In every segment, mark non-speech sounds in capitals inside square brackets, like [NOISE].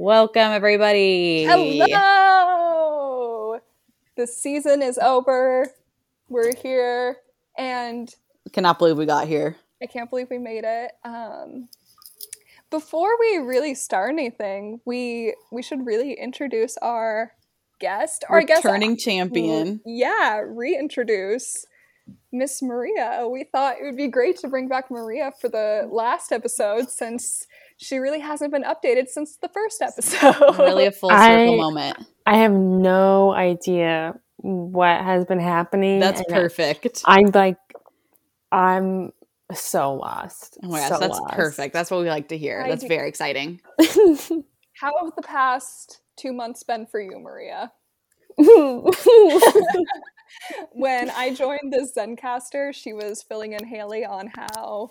Welcome, everybody. Hello! The season is over. We're here, and Cannot believe we got here. I can't believe we made it. Um, before we really start anything, we we should really introduce our guest. our I guess Returning champion. yeah, reintroduce Miss Maria. We thought it would be great to bring back Maria for the last episode since she really hasn't been updated since the first episode. Really a full circle I- moment. I have no idea what has been happening. That's and perfect. I'm like, I'm so lost. Oh my gosh, So that's lost. perfect. That's what we like to hear. I That's do- very exciting. [LAUGHS] How have the past two months been for you, Maria? [LAUGHS] when I joined the Zencastr, she was filling in Haley on how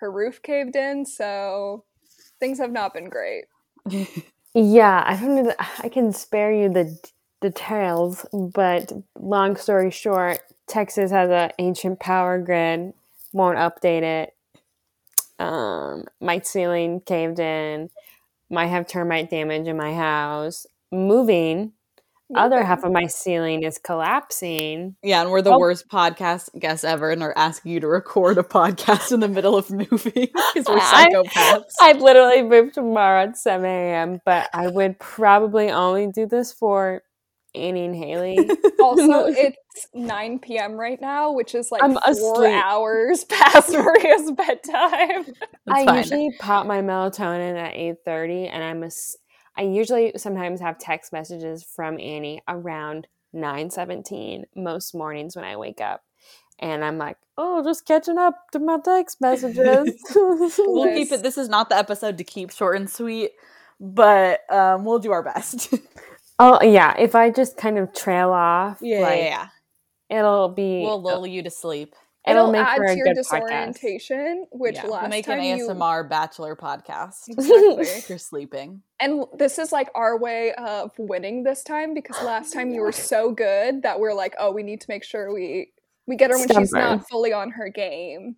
her roof caved in, so things have not been great. [LAUGHS] yeah, I don't know. I can spare you the details, but long story short, Texas has an ancient power grid, won't update it. Um, my ceiling caved in. Might have termite damage in my house. Moving. Other half of my ceiling is collapsing. Yeah, and we're the Oh. worst podcast guests ever, and are asking you to record a [LAUGHS] podcast in the middle of moving [LAUGHS] because we're I- psychopaths. I literally move tomorrow at 7 a.m., but I would probably only do this for Annie and Haley. Also, [LAUGHS] it's 9 p.m. right now, which is like I'm four asleep. hours past Maria's bedtime. I fine. usually pop my melatonin at 8.30, and I'm a s- I usually sometimes have text messages from Annie around 9.17 most mornings when I wake up. And I'm like, oh, just catching up to my text [LAUGHS] messages. We'll keep it. This is not the episode to keep short and sweet, but um, we'll do our best. [LAUGHS] oh, yeah. If I just kind of trail off, yeah, like, yeah, it'll be... We'll lull you to sleep. It'll, It'll make add for to a your good podcast. which Yeah, we'll make time an you ASMR bachelor podcast. exactly. [LAUGHS] you're sleeping. And this is like our way of winning this time because last time you were so good that we're like, oh, we need to make sure we we get her when she's not fully on her game.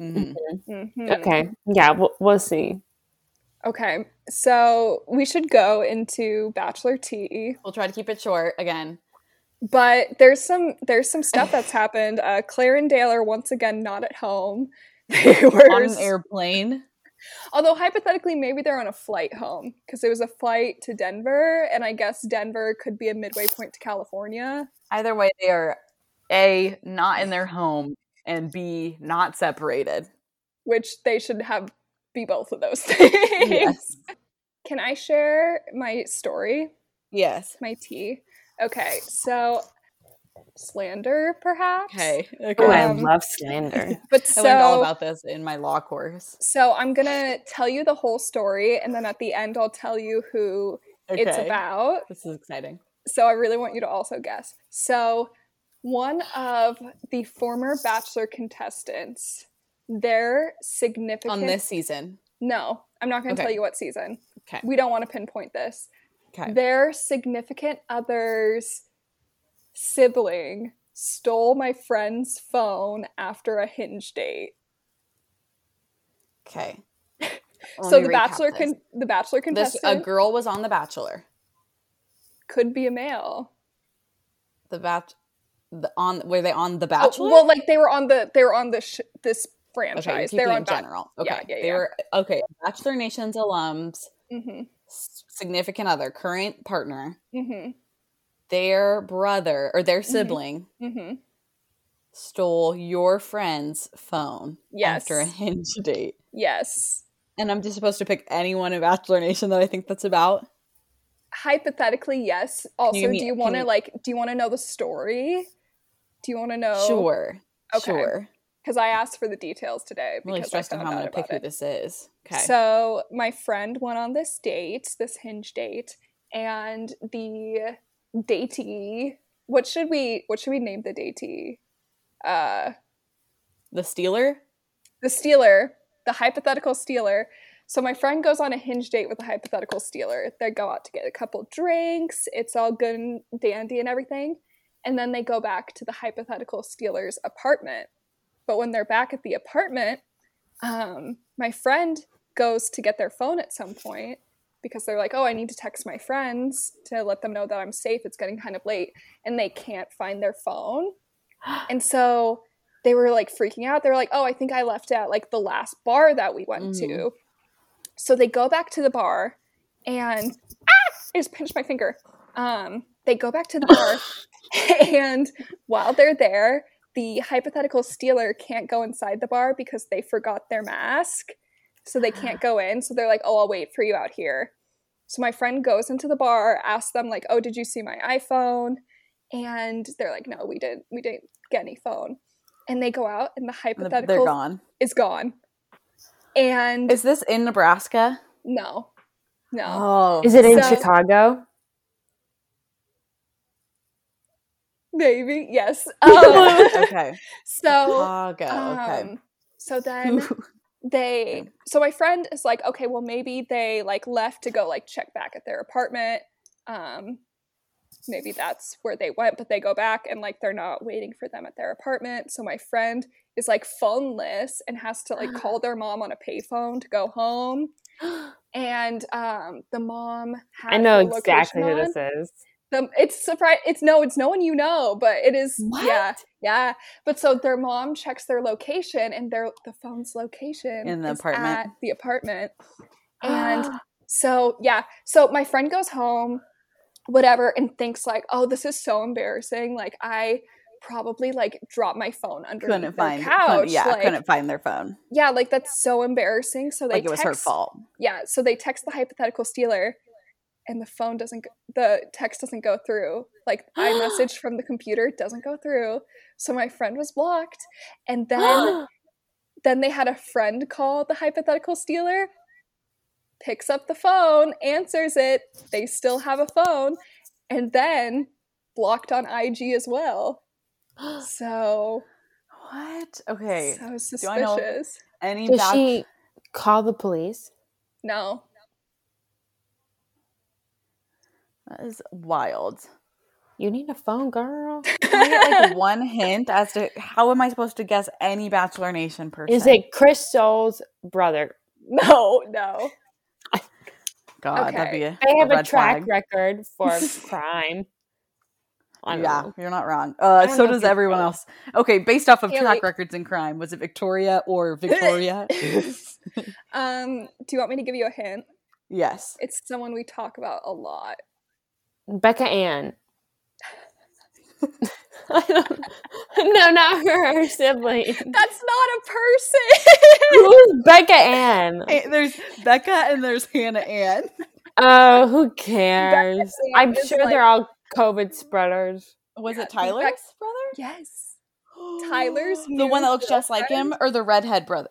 Mhm. Mhm. Okay. Yeah, we'll, we'll see. Okay. So we should go into Bachelor Tea, We'll try to keep it short again. but there's some there's some stuff that's happened. Uh, Claire and Dale are once again not at home. [LAUGHS] They were On an airplane. Although hypothetically, maybe they're on a flight home because it was a flight to Denver, and I guess Denver could be a midway point to California. Either way, they are A, not in their home, and B, not separated. which they should have be both of those [LAUGHS] things. Yes. Can I share my story, Yes. my tea? Okay, so slander, perhaps. Okay. Oh, I Um, love slander. [LAUGHS] But I learned all about this in my law course. so I'm gonna tell you the whole story, and then at the end, I'll tell you who Okay. it's about. This is exciting. So I really want you to also guess. So one of the former Bachelor contestants, their significant On this season. No, I'm not going to Okay. tell you what season. Okay. We don't want to pinpoint this. Okay. Their significant other's sibling stole my friend's phone after a hinge date. Okay. [LAUGHS] so the bachelor con- the bachelor this contestant a girl was on the Bachelor. could be a male. The bat the on were they on the Oh, Bachelor? well, like they were on the they were on the sh- this franchise. keeping They're on in general. Okay. yeah, yeah, They yeah. were okay. Bachelor Nation's alums, hmm significant other, current partner, hmm their brother or their Mhm. sibling hmm stole your friend's phone Yes. after a hinge date. Yes. And I'm just supposed to pick anyone in Bachelor Nation that I think that's about. Hypothetically, yes. Also, me- do you want to you- like? Do you want to know the story? Do you want to know? Sure. Okay. Sure. because I asked for the details today. I'm really because stressed how I'm going to pick who it. this is. Okay. So my friend went on this date, this hinge date, and the datee. What should we? What should we name the datee? Uh, the stealer? the stealer, the hypothetical stealer. So my friend goes on a hinge date with a hypothetical stealer. They go out to get a couple drinks. It's all good and dandy and everything. And then they go back to the hypothetical stealer's apartment. But when they're back at the apartment, um, my friend goes to get their phone at some point because they're like, oh, I need to text my friends to let them know that I'm safe. It's getting kind of late. And they can't find their phone. [GASPS] And so they were like freaking out. They were like, oh, I think I left at like the last bar that we went Mhm. to. So they go back to the bar and ah, I just pinched my finger. Um, they go back to the bar [LAUGHS] and while they're there, the hypothetical stealer can't go inside the bar because they forgot their mask. So they can't go in. So they're like, oh, I'll wait for you out here. So my friend goes into the bar, asks them, like, oh, did you see my iPhone? And they're like, no, we didn't we didn't get any phone. And they go out and the hypothetical they're hypothetical gone. is gone. And Is this in Nebraska? no. No. Oh, Is it in So- Chicago? Maybe, yes. [LAUGHS] Um, okay. [LAUGHS] so Chicago. Okay. um, so then [LAUGHS] they so my friend is like okay well maybe they like left to go like check back at their apartment um maybe that's where they went but they go back and like they're not waiting for them at their apartment so my friend is like phoneless and has to like call [GASPS] their mom on a payphone to go home [GASPS] and um the mom I know exactly who location this is. The, it's surprise. It's no. It's no one you know, but it is. Yeah, What? yeah. But so their mom checks their location, and their the phone's location In the apartment. At the apartment, and [GASPS] so yeah. So my friend goes home, whatever, and thinks like, oh, this is so embarrassing. Like I probably like dropped my phone under couldn't their find. couch. couldn't- yeah, like, couldn't find their phone. yeah, like that's so embarrassing. So they Like it was her text- fault. yeah so they text the hypothetical stealer and the phone doesn't go, the text doesn't go through. Like [GASPS] iMessage from the computer doesn't go through. So my friend was blocked. And [GASPS] then then they had a friend call the hypothetical stealer picks up the phone answers it. They still have a phone. And then blocked on IG as well. [GASPS] So What? Okay. so do I know- suspicious. Any Did back- she call the police? no That is wild. You need a phone, girl. [LAUGHS] Get like [LAUGHS] one hint as to how am I supposed to guess any Bachelor Nation person? Is it Chris Soules' brother? [LAUGHS] no no God, that'd be a, They have a red track flag. record for crime. Yeah, know. you're not wrong. Uh, so does everyone wrong. else. Okay, based off of Haley. track records in crime, was it Victoria or Victoria? Um, do you want me to give you a hint? yes. It's someone we talk about a lot. Becca Ann. I [LAUGHS] don't, no, not her, her sibling. That's not a person. Who's Becca Ann? [LAUGHS] Hey, there's Becca and there's Hannah Ann. Oh, who cares? I'm sure like- they're all COVID spreaders. Was it [GASPS] Tyler's Bex- brother? yes. [GASPS] Tyler's the one that looks just like him, or the redhead brother?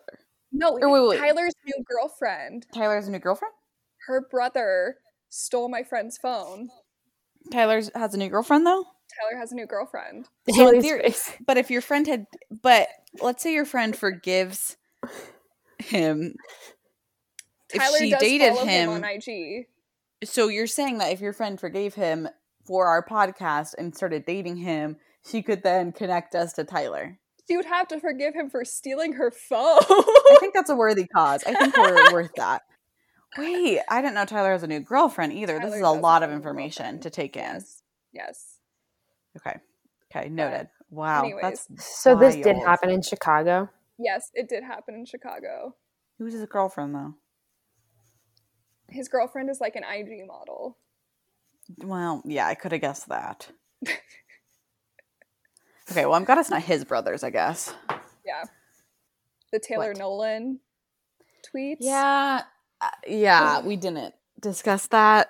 No, Or wait, wait. Tyler's new girlfriend. Tyler's new girlfriend. Her brother stole my friend's phone. Tyler's has a new girlfriend though. Tyler has a new girlfriend. [LAUGHS] So in theory- But if your friend had, but let's say your friend forgives him. If she does dated follow him, on IG. so you're saying that if your friend forgave him for our podcast and started dating him, she could then connect us to Tyler. She would have to forgive him for stealing her phone. I think that's a worthy cause. I think we're [LAUGHS] worth that. Wait, I didn't know Tyler has a new girlfriend either. this is a lot of information girlfriend. to take in. yes. Yes. Okay. Okay, noted. Wow. That's So this did wild. happen in Chicago. Yes, it did happen in Chicago. Who's his girlfriend though? His girlfriend is like an IG model. Well, yeah, I could have guessed that. okay, well, I'm glad it's not his brothers, I guess. Yeah. The Taylor What? Nolan tweets. Yeah, uh, yeah, we didn't discuss that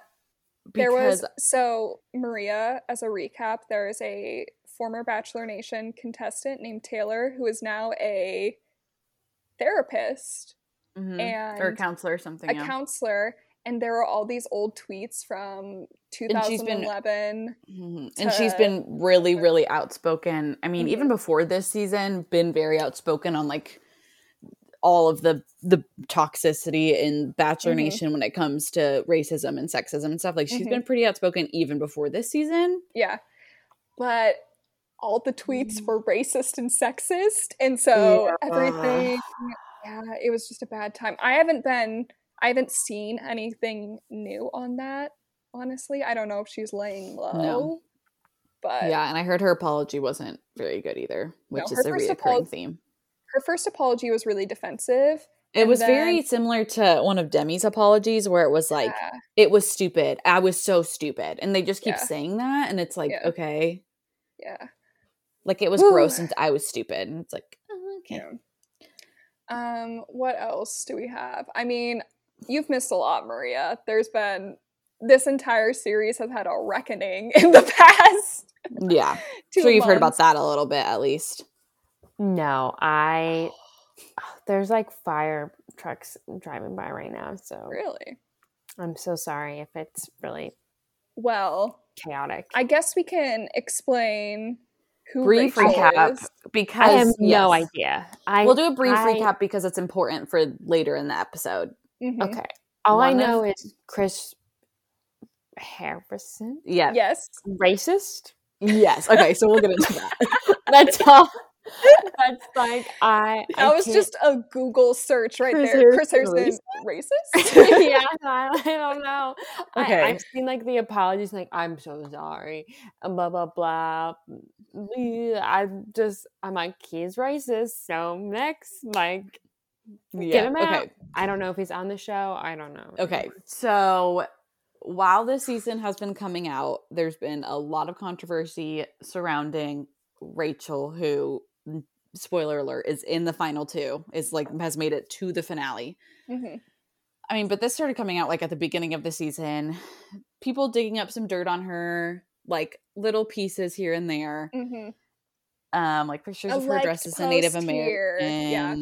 There was so Maria, as a recap, there is a former Bachelor Nation contestant named Taylor who is now a therapist, Mhm, or a counselor or something. a yeah. counselor, and there are all these old tweets from she's been- 2011. Mhm. And she's been really, really outspoken. I mean, Mhm. even before this season, been very outspoken on like all of the the toxicity in Bachelor Mhm. Nation when it comes to racism and sexism and stuff. Like she's Mhm. been pretty outspoken even before this season. Yeah. But all the tweets were racist and sexist. And so Yeah. everything, yeah, it was just a bad time. I haven't been I haven't seen anything new on that. Honestly, I don't know if she's laying low. No. But yeah, and I heard her apology wasn't very good either, which No, is a reoccurring apol- theme. Her first apology was really defensive. It was very similar to one of Demi's apologies, where it was like, Yeah. "It was stupid. I was so stupid," and they just keep Yeah. saying that, and it's like, Yeah. okay, yeah. like it was gross, and I was stupid, and it's like, oh, okay. Um, what else do we have? I mean, you've missed a lot, Maria. There's been this entire series has had a reckoning [LAUGHS] in the past. yeah. [LAUGHS] two So you've heard about that a little bit, at least. No, I. There's like fire trucks driving by right now, so Really? I'm so sorry if it's really Well, chaotic. I guess we can explain who Brief Rachel recap is. because I have no yes. idea. I We'll do a brief I- recap because it's important for later in the episode. Mhm. Okay, all I One of- know is Chris Harrison Yeah. Yes. racist. Yes. Okay. So we'll get into that. [LAUGHS] That's all. That's like I. [LAUGHS] I was can't- just a Google search right Chris there. Chris Harrison racist? [LAUGHS] yeah, I, [LAUGHS] I don't know. Okay. I, I've seen like the apologies, like I'm so sorry, and blah blah blah. I just I'm like he's racist. So next, like Yeah. get him out. Okay. I don't know if he's on the show. I don't know. Okay. So while this season has been coming out, there's been a lot of controversy surrounding Rachel, who spoiler alert is in the final two, is like has made it to the finale. Mhm. I mean, but this started coming out like at the beginning of the season. People digging up some dirt on her, like little pieces here and there. Mhm. Um, like pictures A of her dressed as a Native American. yeah.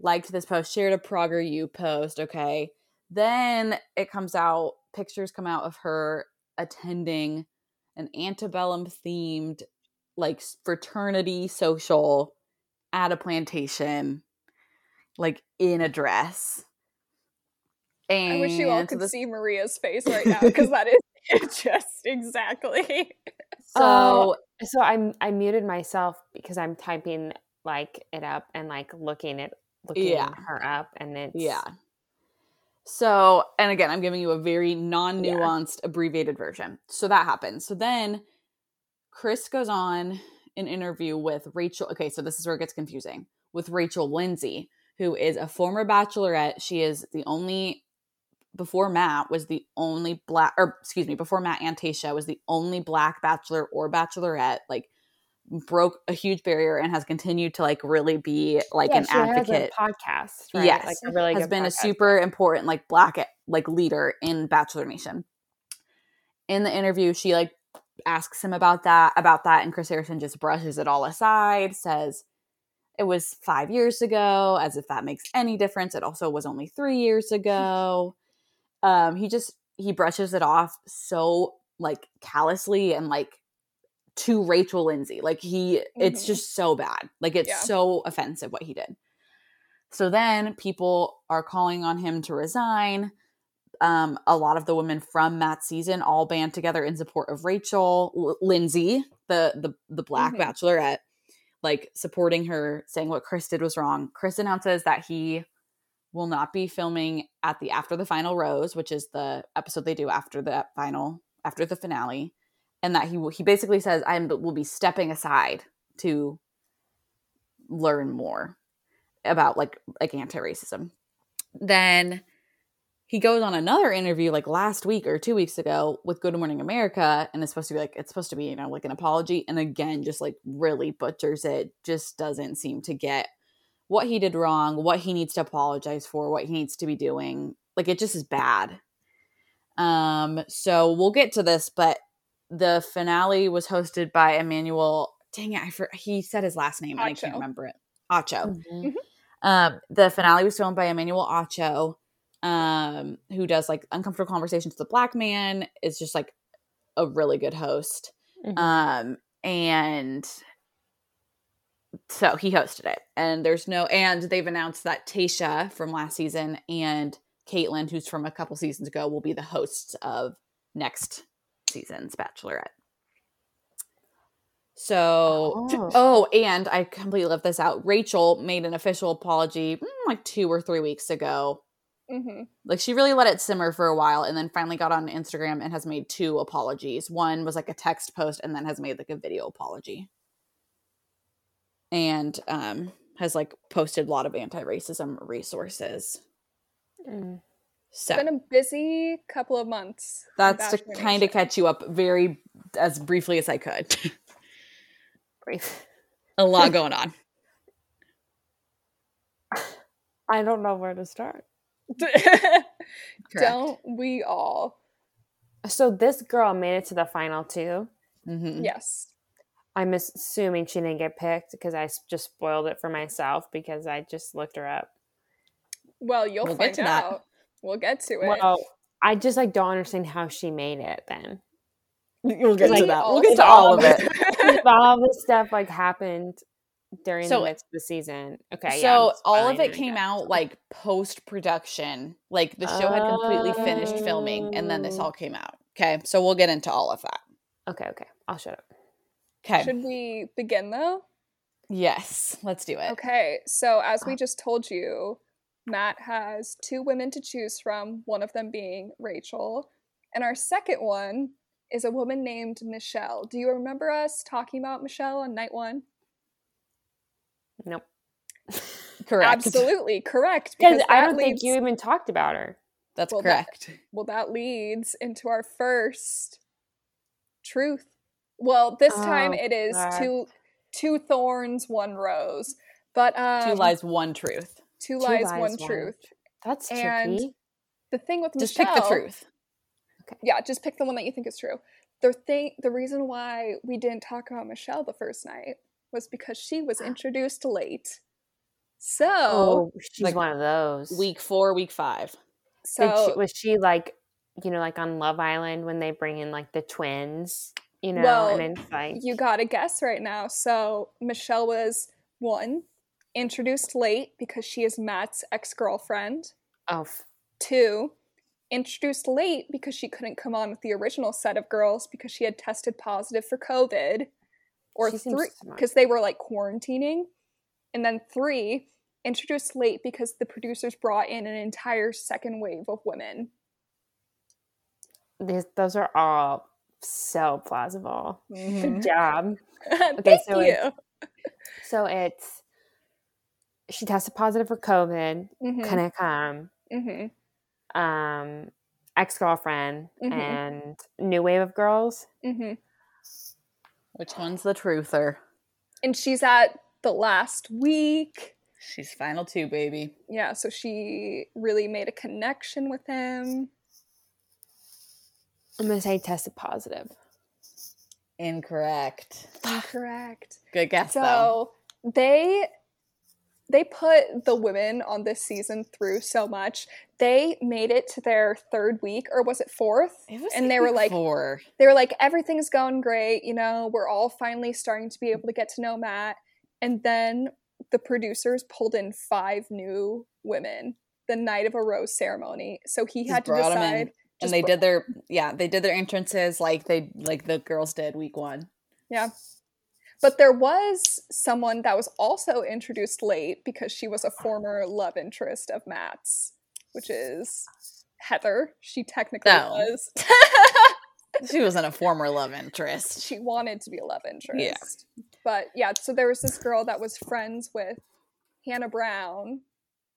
Liked this post, shared a Prager U post. Okay. Then it comes out, pictures come out of her attending an antebellum themed like fraternity social at a plantation, like in a dress. And I wish you all could this- see Maria's face right now because [LAUGHS] that is [LAUGHS] just exactly. So So I'm I muted myself because I'm typing like it up and like looking at looking Yeah. her up, and it's Yeah. So, and again, I'm giving you a very non nuanced, abbreviated version. So that happens. So then Chris goes on an interview with Rachel. Okay, so this is where it gets confusing with Rachel Lindsay, who is a former bachelorette. She is the only, before Matt, was the only black, or excuse me, before Matt and Tasha was the only black bachelor or bachelorette. Like, broke a huge barrier and has continued to like really be like Yeah, an she has a advocate podcast. Right? Yes, like really has been a super important like black like leader in Bachelor Nation. In the interview, she like asks him about that about that, and Chris Harrison just brushes it all aside. Says it was five years ago, as if that makes any difference. It also was only three years [LAUGHS] ago. um, he just he brushes it off so like callously and like to Rachel Lindsay. Like he, it's Mhm. just so bad. Like it's Yeah. so offensive what he did. So then people are calling on him to resign. Um, a lot of the women from Matt's season all band together in support of Rachel L- Lindsay, the the the black Mhm. bachelorette, like supporting her, saying what Chris did was wrong. Chris announces that he will not be filming at the after the final rose, which is the episode they do after the final after the finale, and that he will, he basically says I will be stepping aside to learn more about like like anti-racism. Then he goes on another interview like last week or two weeks ago with Good Morning America, and it's supposed to be like it's supposed to be you know like an apology, and again just like really butchers it. Just doesn't seem to get what he did wrong, what he needs to apologize for, what he needs to be doing. Like it just is bad. Um, so we'll get to this, but the finale was hosted by Emmanuel. Dang it, I for, he said his last name and I can't remember it. Acho. Mhm. Um, the finale was filmed by Emmanuel Acho, um, who does like uncomfortable conversations with a black man. Is just like a really good host. Mhm. Um, and so he hosted it, and there's no, and they've announced that Tasha from last season and Kaitlyn, who's from a couple seasons ago, will be the hosts of next season's Bachelorette. So, Oh. oh, and I completely left this out. Rachel made an official apology mm, like two or three weeks ago hmm Like she really let it simmer for a while and then finally got on Instagram and has made two apologies. One was like a text post and then has made like a video apology. And um has like posted a lot of anti-racism resources. Mm. So It's been a busy couple of months. that's to kind of catch you up very as briefly as I could. [LAUGHS] Brief. a lot [LAUGHS] going on. I don't know where to start. [LAUGHS] Don't we all? So this girl made it to the final two. Mhm. Yes. I'm assuming she didn't get picked because I just spoiled it for myself because I just looked her up. Well, you'll We'll get find to that. out. We'll get to it. Well, I just like don't understand how she made it then. We'll get Like, to that. We'll get to all of it. If [LAUGHS] all this stuff like happened during So- the midst of the season. Okay, so I'm all of it came guess. out like post production. Like the show had completely finished filming and then this Oh. all came out. Okay. So we'll get into all of that. Okay, okay. I'll shut up. Okay. Should we begin though? yes. Let's do it. Okay, so as we just told you, Matt has two women to choose from, one of them being Rachel. And our second one is a woman named Michelle. Do you remember us talking about Michelle on night one? Nope. Correct. Absolutely correct. [LAUGHS] Because I don't think you even talked about her. That's Well, that- correct. Well, that leads into our first truth. Well, this time Oh, it is God. two two thorns, one rose. But um, Two lies, one truth. two Two lies, lies, one one truth. That's And tricky. The thing with Michelle. Just Michelle, pick the truth. Okay. yeah, just pick the one that you think is true. The thing, the reason why we didn't talk about Michelle the first night was because she was ah. introduced late. So, Oh, she's like, one of those. Week four, week five. So she, was she like, you know, like on Love Island when they bring in like the twins, you know, Well, and it's like, you got to guess right now. So Michelle was one introduced late because she is Matt's ex girlfriend. oh, Two, introduced late because she couldn't come on with the original set of girls because she had tested positive for COVID. Or She three, because they were like quarantining. And then three, introduced late because the producers brought in an entire second wave of women. these, those are all so plausible. Mm-hmm. Good job. [LAUGHS] Thank so you. it's- So it's, she tested positive for COVID, hmm couldn't come, hmm um, ex girlfriend, Mhm. and new wave of girls. Which one's the truther? And she's at the last week. She's final two, baby. Yeah, so she really made a connection with him. I'm gonna say tested positive. Incorrect. Incorrect. Good guess though. So they they put the women on this season through so much. They made it to their third week, or was it fourth? It was and they were like, four. they were like, everything's going great. You know, we're all finally starting to be able to get to know Matt. And then the producers pulled in five new women the night of a rose ceremony. So he Just had to brought 'em in. decide. and they did their yeah they did their entrances like they like the girls did week one Yeah. But there was someone that was also introduced late because she was a former love interest of Matt's, which is Heather. She technically Oh. was. [LAUGHS] she wasn't a former love interest she wanted to be a love interest. Yeah. But yeah, so there was this girl that was friends with Hannah Brown,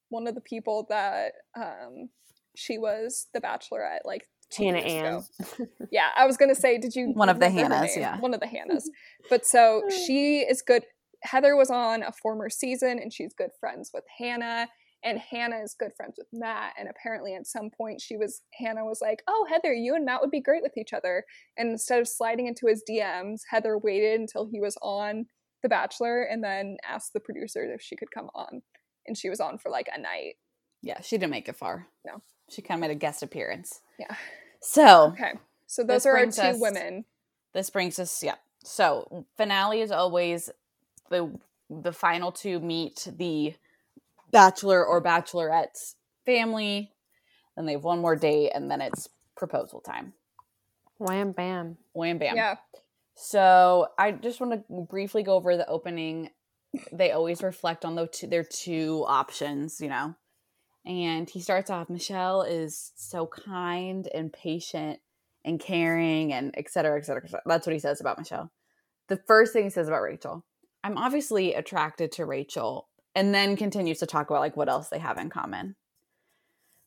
one of the people that um she was the bachelorette like Hannah years Ann. [LAUGHS] yeah, I was gonna say, did you One of the Hannahs, yeah. One of the Hannahs. [LAUGHS] But so she is good. Heather was on a former season and she's good friends with Hannah. And Hannah is good friends with Matt. And apparently at some point she was Hannah was like, Oh Heather, you and Matt would be great with each other. And instead of sliding into his DMs, Heather waited until he was on The Bachelor and then asked the producers if she could come on. And she was on for like a night. yeah she didn't make it far No. She kind of made a guest appearance Yeah. so Okay. So those are our two us- women. this brings us yeah so finale is always the the final two meet the bachelor or bachelorette's family then they have one more date and then it's proposal time Wham bam. wham bam Yeah. So I just want to briefly go over the opening. They always reflect on the two, their two options, you know, And he starts off, Michelle is so kind and patient and caring and et cetera, et cetera, et cetera. That's what he says about Michelle. The first thing he says about Rachel, I'm obviously attracted to Rachel, and then continues to talk about like what else they have in common.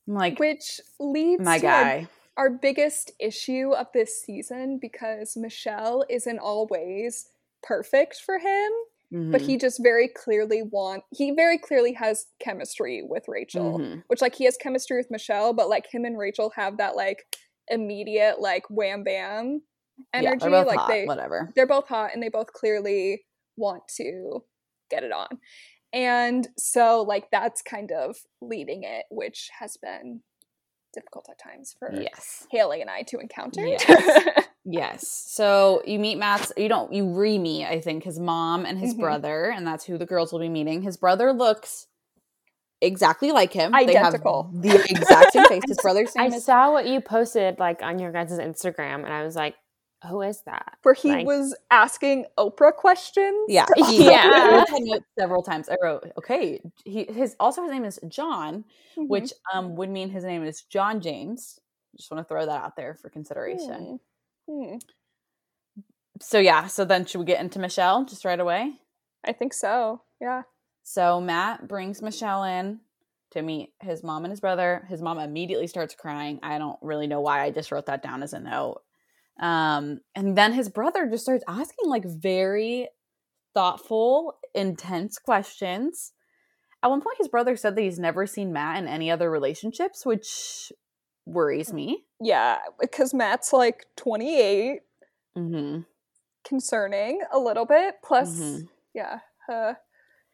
I'm like, Which leads my to our- guy. our biggest issue of this season because Michelle is in all ways perfect for him, but Mhm, he just very clearly want he very clearly has chemistry with Rachel. mhm. Which like he has chemistry with Michelle, but like him and Rachel have that like immediate like wham bam energy. Yeah, like hot, they whatever. they're both hot and they both clearly want to get it on. And so like that's kind of leading it, which has been difficult at times for Yes. Haley and I to encounter. Yes. [LAUGHS] Yes. So you meet Matt's, you don't, you re meet, I think, his mom and his Mhm. brother, and that's who the girls will be meeting. His brother looks exactly like him. Identical. They have the exact same face. His [LAUGHS] brother's I name is. saw what you posted like on your guys' Instagram, and I was like, "Who is that?" Where he Like- was asking Oprah questions. Yeah, [LAUGHS] Yeah. I wrote several times. I wrote, okay, he his also his name is John, Mhm. which um would mean his name is John James. Just want to throw that out there for consideration. Hmm. Hmm. So yeah, so then should we get into Michelle just right away? I think so. Yeah. So Matt brings Michelle in to meet his mom and his brother. His mom immediately starts crying. I don't really know why. I just wrote that down as a note. Um, and then his brother just starts asking like very thoughtful, intense questions. At one point, his brother said that he's never seen Matt in any other relationships, which worries me. Yeah. Because Matt's like 28, Mm-hmm. concerning a little bit. Plus, Mhm. yeah. Uh,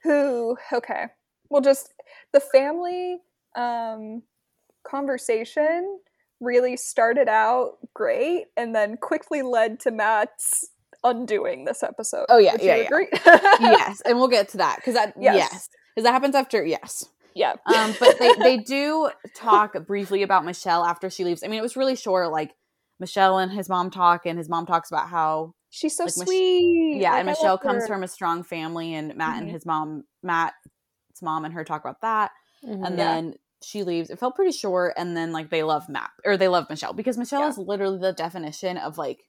who, okay. Well, just the family um, conversation really started out great and then quickly led to Matt's undoing this episode. Oh, yeah, yeah, yeah. yes, and we'll get to that because that [LAUGHS] Yes. yes, because that happens after yes. yeah. um, but they, they do talk briefly about Michelle after she leaves. I mean, it was really short. Like Michelle and his mom talk, and his mom talks about how She's so Like, Mich- sweet. yeah, Like, and I Michelle comes from a strong family, and Matt and Mhm. his mom, Matt's mom and her talk about that, Mhm. and Yeah. then she leaves. It felt pretty short, and then like they love Matt or they love Michelle because Michelle Yeah. is literally the definition of like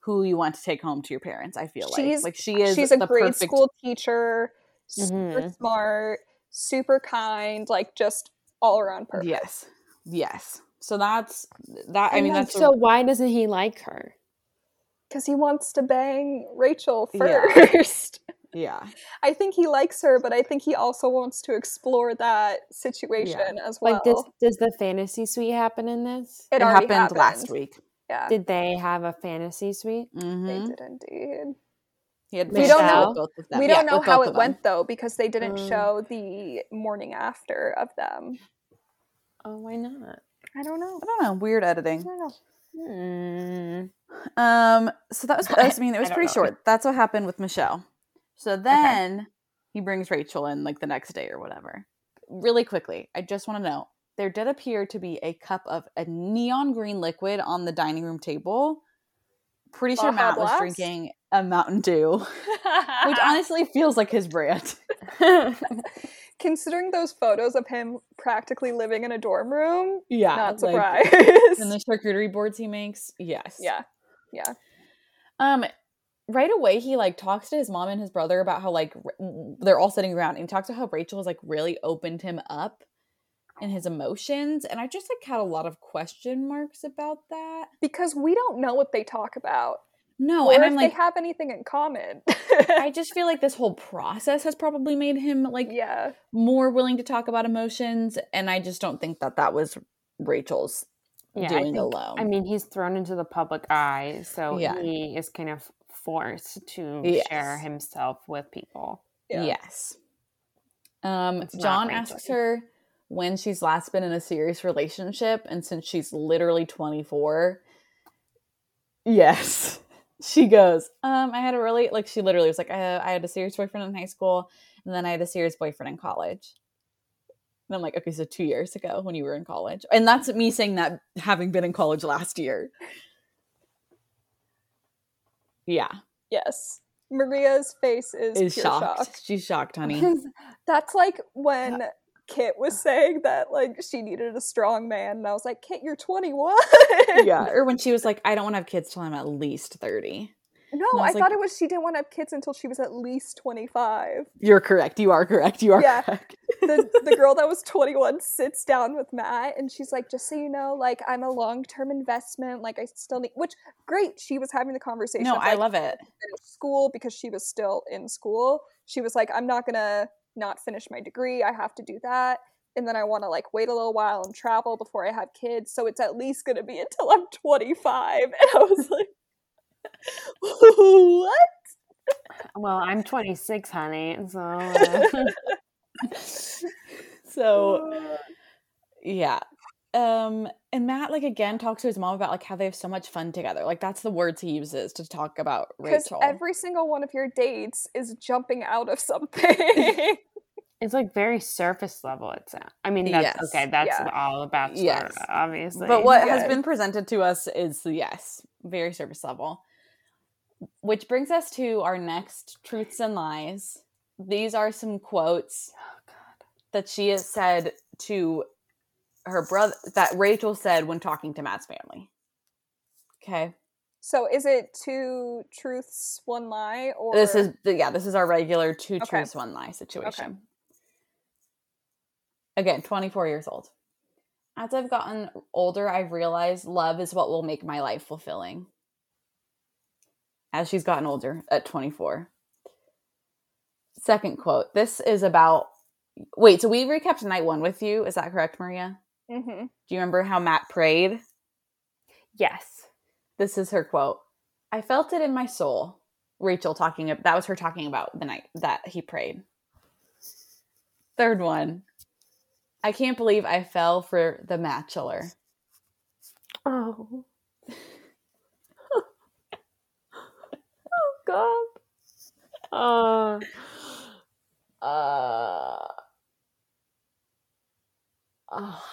who you want to take home to your parents. I feel She's- like like she is She's a the grade perfect school teacher, super Mhm. smart, super kind, like just all around perfect. yes, yes. So that's that. I And, mean, like, that's a- so. Why doesn't he like her? Because he wants to bang Rachel first. yeah. I think he likes her, but I think he also wants to explore that situation as well. Like, does does the fantasy suite happen in this? it, it already happened, last week. Yeah, Did they have a fantasy suite? Mm-hmm. they did indeed. He had We don't know- with both of them. we don't know how it of them. went though because they didn't Mm. show the morning after of them. Oh, why not? I don't know. I don't know. Weird I editing. don't know. Hmm. Um. So that was. that was- I mean, it was pretty know. short. That's what happened with Michelle. So then he brings Rachel in like the next day or whatever. Really quickly, I just want to know there did appear to be a cup of a neon green liquid on the dining room table. Pretty sure Baja Matt was drinking a Mountain Dew, [LAUGHS] which [LAUGHS] honestly feels like his brand. [LAUGHS] Considering those photos of him practically living in a dorm room, Yeah, not like, surprised. and the charcuterie boards he makes. Yes. yeah, yeah. Um, right away he like talks to his mom and his brother about how like r- they're all sitting around and he talks to how Rachel has like really opened him up in his emotions, and I just like had a lot of question marks about that. Because we don't know what they talk about, No, or and if I'm like, they have anything in common. I just feel like this whole process has probably made him like yeah, more willing to talk about emotions, and I just don't think that that was Rachel's Yeah, I doing think- alone. I mean, he's thrown into the public eye, so Yeah. he is kind of forced to Yes. share himself with people. yeah. Yes. Um, John asks her when she's last been in a serious relationship, and since she's literally 24, yes, [LAUGHS] she goes, um, I had a really, like, she literally was like, I, I had a serious boyfriend in high school, and then I had a serious boyfriend in college. And I'm like, okay, so two years ago when you were in college. And that's me saying that having been in college last year. Yeah, Yes. Maria's face is, is shocked. shock. She's shocked, honey. [LAUGHS] That's like when Kit was saying that like she needed a strong man, and I was like, Kit, you're 21. yeah. Or when she was [LAUGHS] like, I don't want to have kids till I'm at least 30. No, I I, like- thought it was she didn't want to have kids until she was at least 25. You're correct. You are correct. You are Yeah. correct. The the [LAUGHS] girl that was 21 sits down with Matt and she's like, just so you know, like I'm a long-term investment. Like I still need which great. She was having the conversation. No, of, I love it. school because she was still in school. She was like, I'm not gonna not finish my degree. I have to do that. And then I want to like wait a little while and travel before I have kids. So it's at least gonna be [LAUGHS] until I'm 25. And I was like, what? Well, I'm 26, honey. So uh, [LAUGHS] So yeah. Um and Matt like again talks to his mom about like how they have so much fun together. Like that's the words he uses to talk about Because Rachel. every single one of your dates is jumping out of something. [LAUGHS] it's like very surface level. It's. I mean, that's Yes. okay. That's Yeah. all about Yes. yes. obviously. But what has been presented to us is yes, very surface level. Which brings us to our next truths and lies. These are some quotes oh, that she has said to her brother that Rachel said when talking to Matt's family. Okay. so is it two truths, one lie, or This is yeah, this is our regular two Okay. truths, one lie situation. Again, 24 years old. As I've gotten older, I've realized love is what will make my life fulfilling. As she's gotten older at 24. Second quote. This is about Wait, so we recapped night 1 with you, is that correct, Maria? hmm Do you remember how Matt prayed? yes. This is her quote. I felt it in my soul. Rachel talking that was her talking about the night that he prayed. Third one. I can't believe I fell for the bachelor. Oh. God. Oh. Uh Oh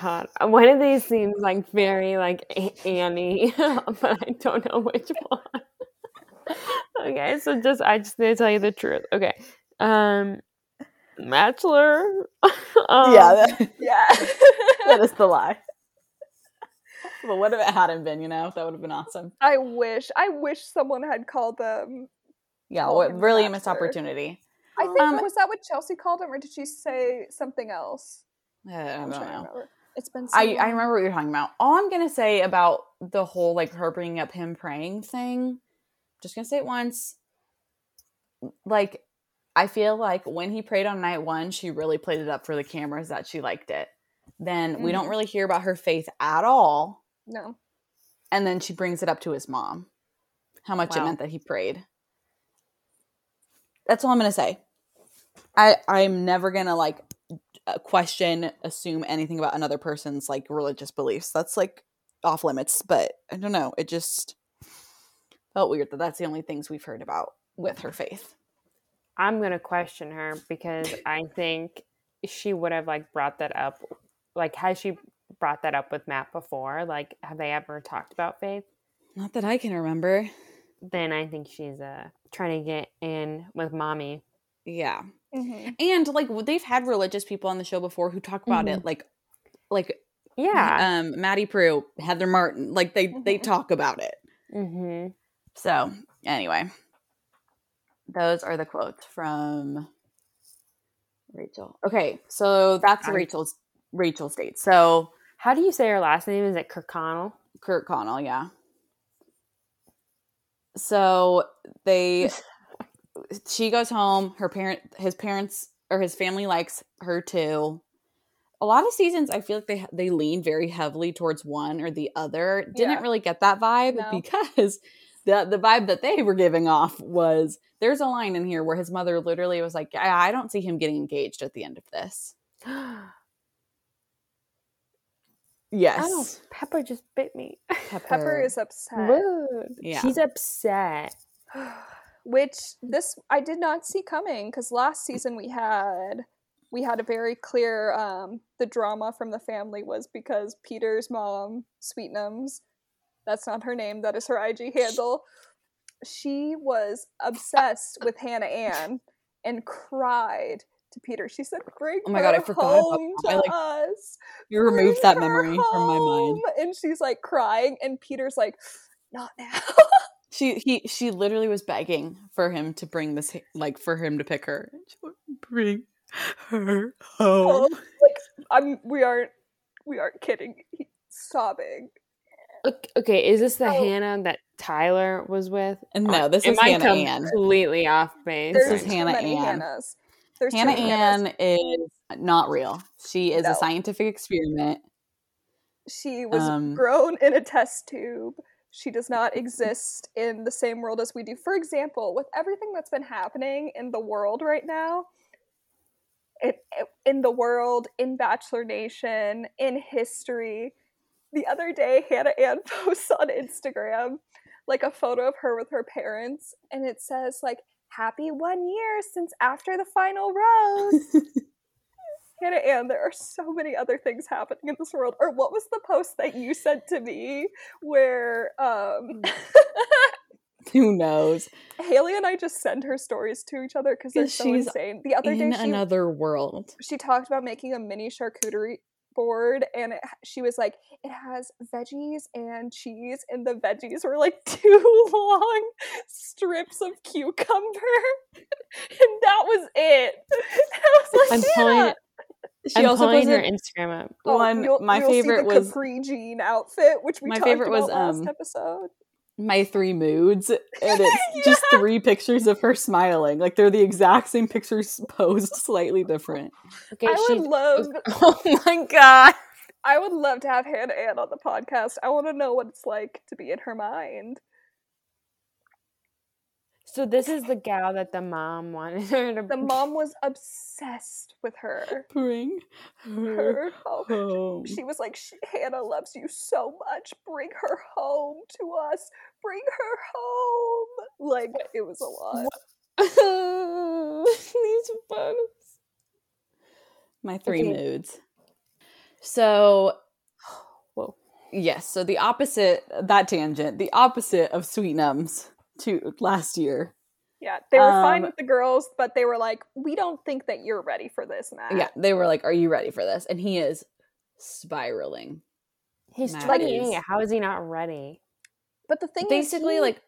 God. One of these seems like very like A- Annie, [LAUGHS] but I don't know which one. okay, so just I just need to tell you the truth. Okay. Um Bachelor. [LAUGHS] um, yeah, that, Yeah. [LAUGHS] that is the lie. But what if it hadn't been, you know? That would have been awesome. I wish. I wish someone had called them. Yeah, Call what him really a missed opportunity. I think Um, was that what Chelsea called him, or did she say something else? I don't to know. It's been. So I, I remember what you're talking about. All I'm gonna say about the whole like her bringing up him praying thing, just gonna say it once. Like, I feel like when he prayed on night one, she really played it up for the cameras that she liked it. Then we don't Mhm. really hear about her faith at all, No. and then she brings it up to his mom, how much it meant that he prayed. That's all I'm gonna say. I I'm never gonna like uh, question, assume anything about another person's like religious beliefs. That's like off limits. But I don't know. It just felt weird that that's the only things we've heard about with her faith. I'm gonna question her because [LAUGHS] I think she would have like brought that up. Like, has she brought that up with Matt before? Like, have they ever talked about faith? Not that I can remember. Then I think she's uh trying to get in with mommy. Yeah, hmm and like they've had religious people on the show before who talk about it, like like Yeah. um Madi Prewett, Heather Martin, like they they Mhm. talk about it. mm-hmm. So anyway, those are the quotes from Rachel. Okay, so that's I- Rachel's Rachel's date. So How do you say her last name? Is it Kirkconnell? Kurt Connell, yeah. So they [LAUGHS] she goes home, her parent his parents or his family likes her too. A lot of seasons I feel like they they lean very heavily towards one or the other. Didn't Yeah. really get that vibe No. because the the vibe that they were giving off was there's a line in here where his mother literally was like, I, I don't see him getting engaged at the end of this. [GASPS] [GASPS] Yes. Oh, Pepper just bit me. [LAUGHS] Pepper is upset. Rude. Yeah. She's upset. [SIGHS] Which this I did not see coming because last season we had we had a very clear um the drama from the family was because Peter's mom, Sweetnums, that's not her name, that is her IG handle. She was obsessed with Hannah Ann and cried to Peter. She said, "Bring Oh my God, I her forgot about home that. to I, like, us." You removed that her memory from my mind. And she's like crying, and Peter's like, "Not now." She he she literally was begging for him to bring this like for him to pick her. She would Bring her Oh, home. like I'm. We aren't. We aren't kidding. He's sobbing. Ok- Okay, is this the Oh. Hannah that Tyler was with? No, this am is I Hannah Ann. completely off base? This is Hannah Ann. Hannahs. There's Hannah. Ann is not real. She is No. a scientific experiment. She was Um, grown in a test tube. She does not exist in the same world as we do. For example, with everything that's been happening in the world right now, it, it- in the world, in Bachelor Nation, in history, the other day, Hannah Ann [LAUGHS] posts on Instagram like a photo of her with her parents, and it says like "Happy one year since after the final rose." [LAUGHS] Hannah Ann, there are so many other things happening in this world. Or what was the post that you sent to me where um [LAUGHS] Who knows? Haley and I just send her stories to each other because they're so insane. The other In day she, another world. she talked about making a mini charcuterie board and it, she was like it has veggies and cheese and the veggies were like [LAUGHS] two long strips of cucumber [LAUGHS] and that was it [LAUGHS] I was like, I'm "Hannah!" pulling. She I'm also pulling her Instagram up. Oh, one. you'll- my you'll see favorite the was capri jean outfit, which we my talked favorite was, about last um, episode. My three moods, and it's [LAUGHS] just three pictures of her smiling. Like they're the exact same pictures [LAUGHS] posed, slightly different. Okay, I would love, [LAUGHS] Oh my god! I would love to have Hannah Ann on the podcast. I want to know what it's like to be in her mind. So this is the gal that the mom wanted her to. The mom was obsessed with her. Bring her Her home. home. She was like, Hannah loves you so much. Bring her home to us. Bring her home. Like, it was a lot. [LAUGHS] These photos. My three Okay. moods. So [SIGHS] Whoa. yes, so the opposite that tangent, the opposite of Sweet Nums to last year. Yeah, they were fine Um, with the girls, but they were like, we don't think that you're ready for this, Matt. Yeah, they were like, "Are you ready for this?" And he is spiraling. He's Matt twenty is- How is he not ready? But the thing Basically, he- like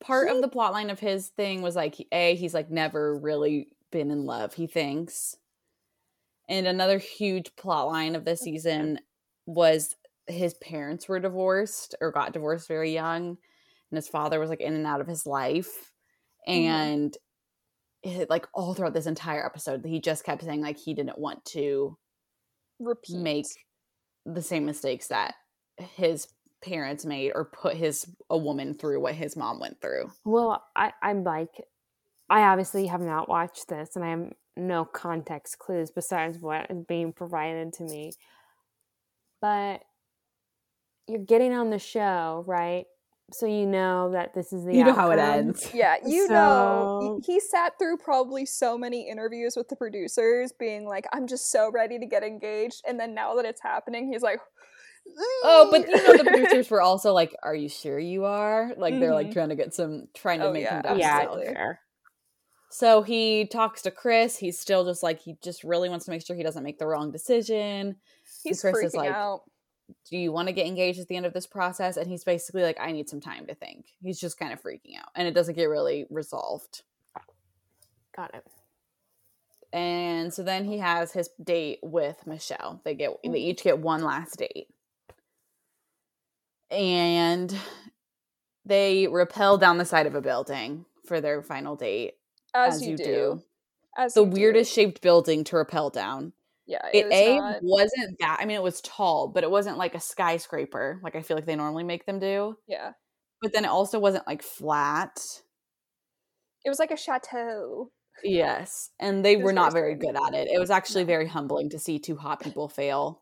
part he- of the plot line of his thing was like, a he's like never really been in love. He thinks, and another huge plot line of this season was his parents were divorced or got divorced very young, and his father was like in and out of his life, Mhm. and it, like all throughout this entire episode, he just kept saying like he didn't want to repeat. make the same mistakes that his parents made or put his a woman through what his mom went through. Well, I, I'm like, I obviously have not watched this, and I have no context clues besides what is being provided to me. But you're getting on the show, right? So you know that this is the you know how it ends. Yeah, you know, So- he- he sat through probably so many interviews with the producers, being like, "I'm just so ready to get engaged," and then now that it's happening, he's like, Oh, but you know the [LAUGHS] producers were also like, "Are you sure you are?" Like they're like Mhm. trying to get some trying to Oh, make yeah, him doubt Yeah, fair. So he talks to Chris. He's still just like he just really wants to make sure he doesn't make the wrong decision. he's Chris freaking is like, out. Do you want to get engaged at the end of this process? And he's basically like, I need some time to think. He's just kind of freaking out, and it doesn't get really resolved. Got it. And so then he has his date with Michelle. They get they each get one last date. And they rappel down the side of a building for their final date, As, you, do. As The you do. weirdest shaped building to rappel down. Yeah, It, was A not- wasn't that I mean it was tall, but it wasn't like a skyscraper, like I feel like they normally make them do. yeah, But then it also wasn't like flat. it was like a chateau. Yes. And they were not very good at it. It was actually very humbling to see two hot people fail.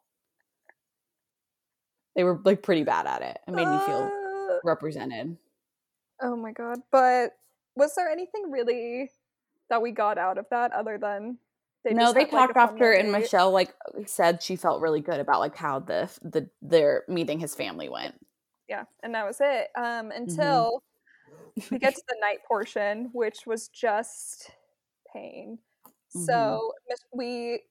They were like pretty bad at it. It made me feel Uh, represented. Oh my god! But was there anything really that we got out of that other than they no, they like, talked a after, and? Michelle like said she felt really good about like how the the their meeting his family went. Yeah, and that was it. Um, Mm-hmm. until we get to the night portion, which was just pain. Mhm. So we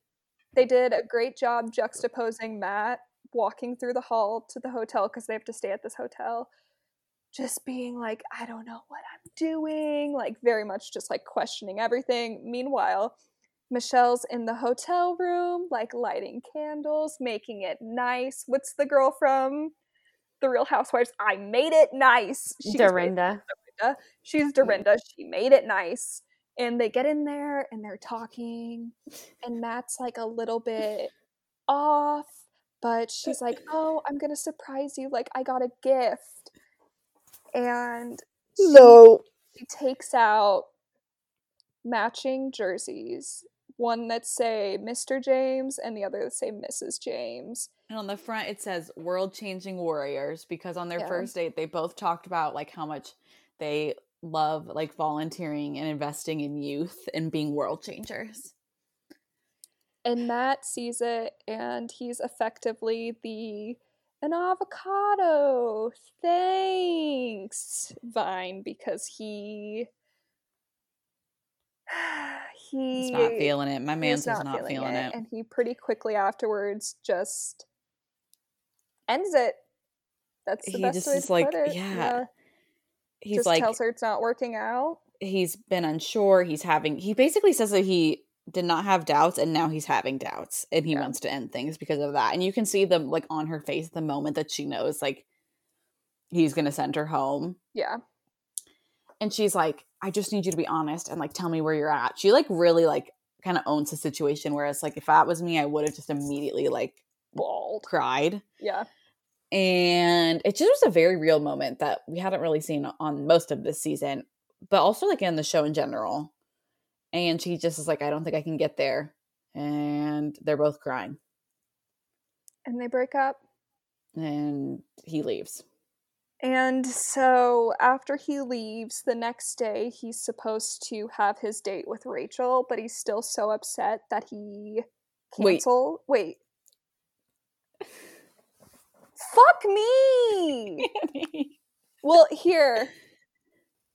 they did a great job juxtaposing Matt walking through the hall to the hotel because they have to stay at this hotel, just being like, I don't know what I'm doing, like very much just like questioning everything. Meanwhile, Michelle's in the hotel room, like lighting candles, making it nice. What's the girl from The Real Housewives? I made it nice. She's Dorinda. Dorinda. She's [LAUGHS] Dorinda. She made it nice. And they get in there and they're talking, and Matt's like a little bit off, but she's like, [LAUGHS] Oh, I'm gonna surprise you. Like, I got a gift. And she, No. she takes out matching jerseys one that say Mr. James and the other that say Mrs. James. And on the front it says world changing warriors because on their Yeah. first date they both talked about like how much they love like volunteering and investing in youth and being world changers. And Matt sees it and he's effectively the an avocado. Thanks, Vine, because he [SIGHS] he He's not feeling it. My man's just not feeling, it. And he pretty quickly afterwards just ends it. That's the He best just way is to like, put it. yeah. He's just like tells her it's not working out. he's been unsure. He's having he basically says that he did not have doubts and now he's having doubts and he Yeah. wants to end things because of that. And you can see them like on her face the moment that she knows like he's gonna send her home. Yeah. And she's like, I just need you to be honest and like tell me where you're at. She like really like kind of owns the situation. Whereas like if that was me, I would have just immediately like Bald. cried. Yeah. and it just was a very real moment that we hadn't really seen on most of this season but also like in the show in general and she just is like i don't think i can get there and they're both crying And they break up. and he leaves And so after he leaves, the next day he's supposed to have his date with Rachel, but he's still so upset that he Wait. cancel. Wait. [LAUGHS] Fuck me. well, here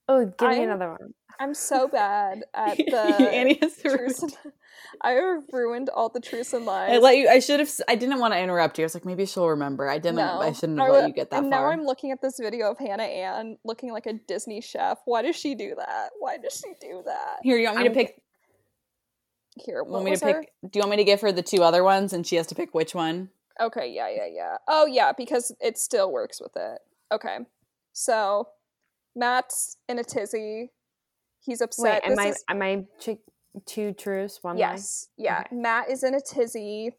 Oh, give me I'm- another one. I'm so bad at [LAUGHS] the Annie has to truths. [LAUGHS] And, I have ruined all the truths and lies. I let you. I should have. I didn't want to interrupt you. I was like, maybe she'll remember. I didn't. I shouldn't have I let you get that and far. now I'm looking at this video of Hannah Ann looking like a Disney chef. Why does she do that? Why does she do that? Here, you want me to I'm- pick? Here, what Want me to pick? her? Do you want me to give her the two other ones, and she has to pick which one? Okay, yeah, yeah, yeah. Oh, yeah, because it still works with it. Okay, so Matt's in a tizzy. He's Wait, upset. am This I is- am I ch- two truths, one lie? Yes, yeah. Okay. Matt is in a tizzy.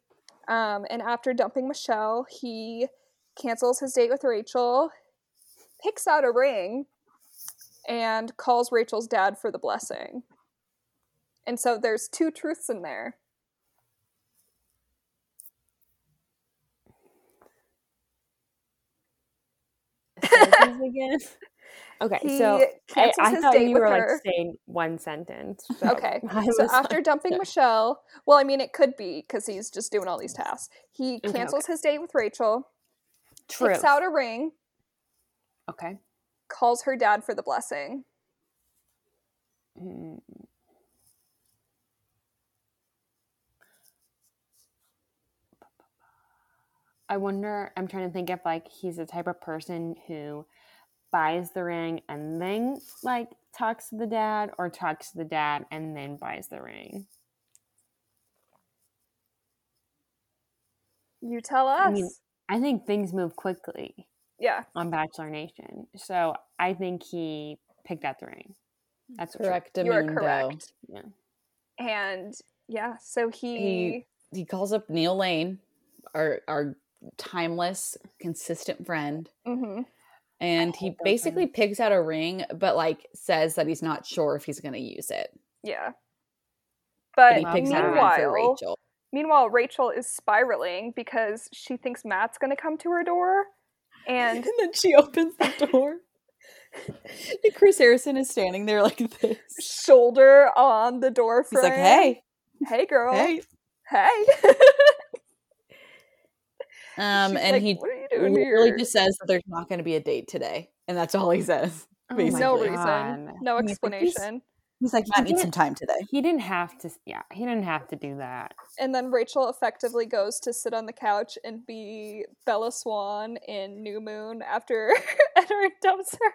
Um, and after dumping Michelle, he cancels his date with Rachel, picks out a ring, and calls Rachel's dad for the blessing. And so there's two truths in there. Again. [LAUGHS] [LAUGHS] Okay, He so I, I thought you were her. like saying one sentence. [LAUGHS] so Okay, [LAUGHS] So after like- dumping Michelle, well, I mean, it could be because he's just doing all these tasks. He Okay, cancels his date with Rachel, True. picks out a ring, Okay. calls her dad for the blessing. Mm. I wonder, I'm trying to think if like he's the type of person who buys the ring and then like talks to the dad or talks to the dad and then buys the ring. You tell us. I mean- I think things move quickly yeah. on Bachelor Nation. So I think he picked out the ring. That's for sure. Correct. You are correct. Yeah. And yeah, so he, He- he calls up Neil Lane, our our timeless, consistent friend, hmm and he basically picks out a ring, but like says that he's not sure if he's going to use it. yeah. But But he Wow. picks out a ring meanwhile, for Rachel. meanwhile, Rachel is spiraling because she thinks Matt's going to come to her door, and [LAUGHS] And then she opens the [LAUGHS] door. and Chris Harrison is standing there like this. shoulder on the door He's like, "Hey, hey, girl, hey." hey." [LAUGHS] Um, She's and like, he what are you doing literally here? just says that there's not going to be a date today, and that's all he says. Oh no reason, no And he's like, "Please." explanation. He's like, Matt needs some time today. He didn't have to. Yeah, he didn't have to do that. And then Rachel effectively goes to sit on the couch and be Bella Swan in New Moon after [LAUGHS] Edward dumps her.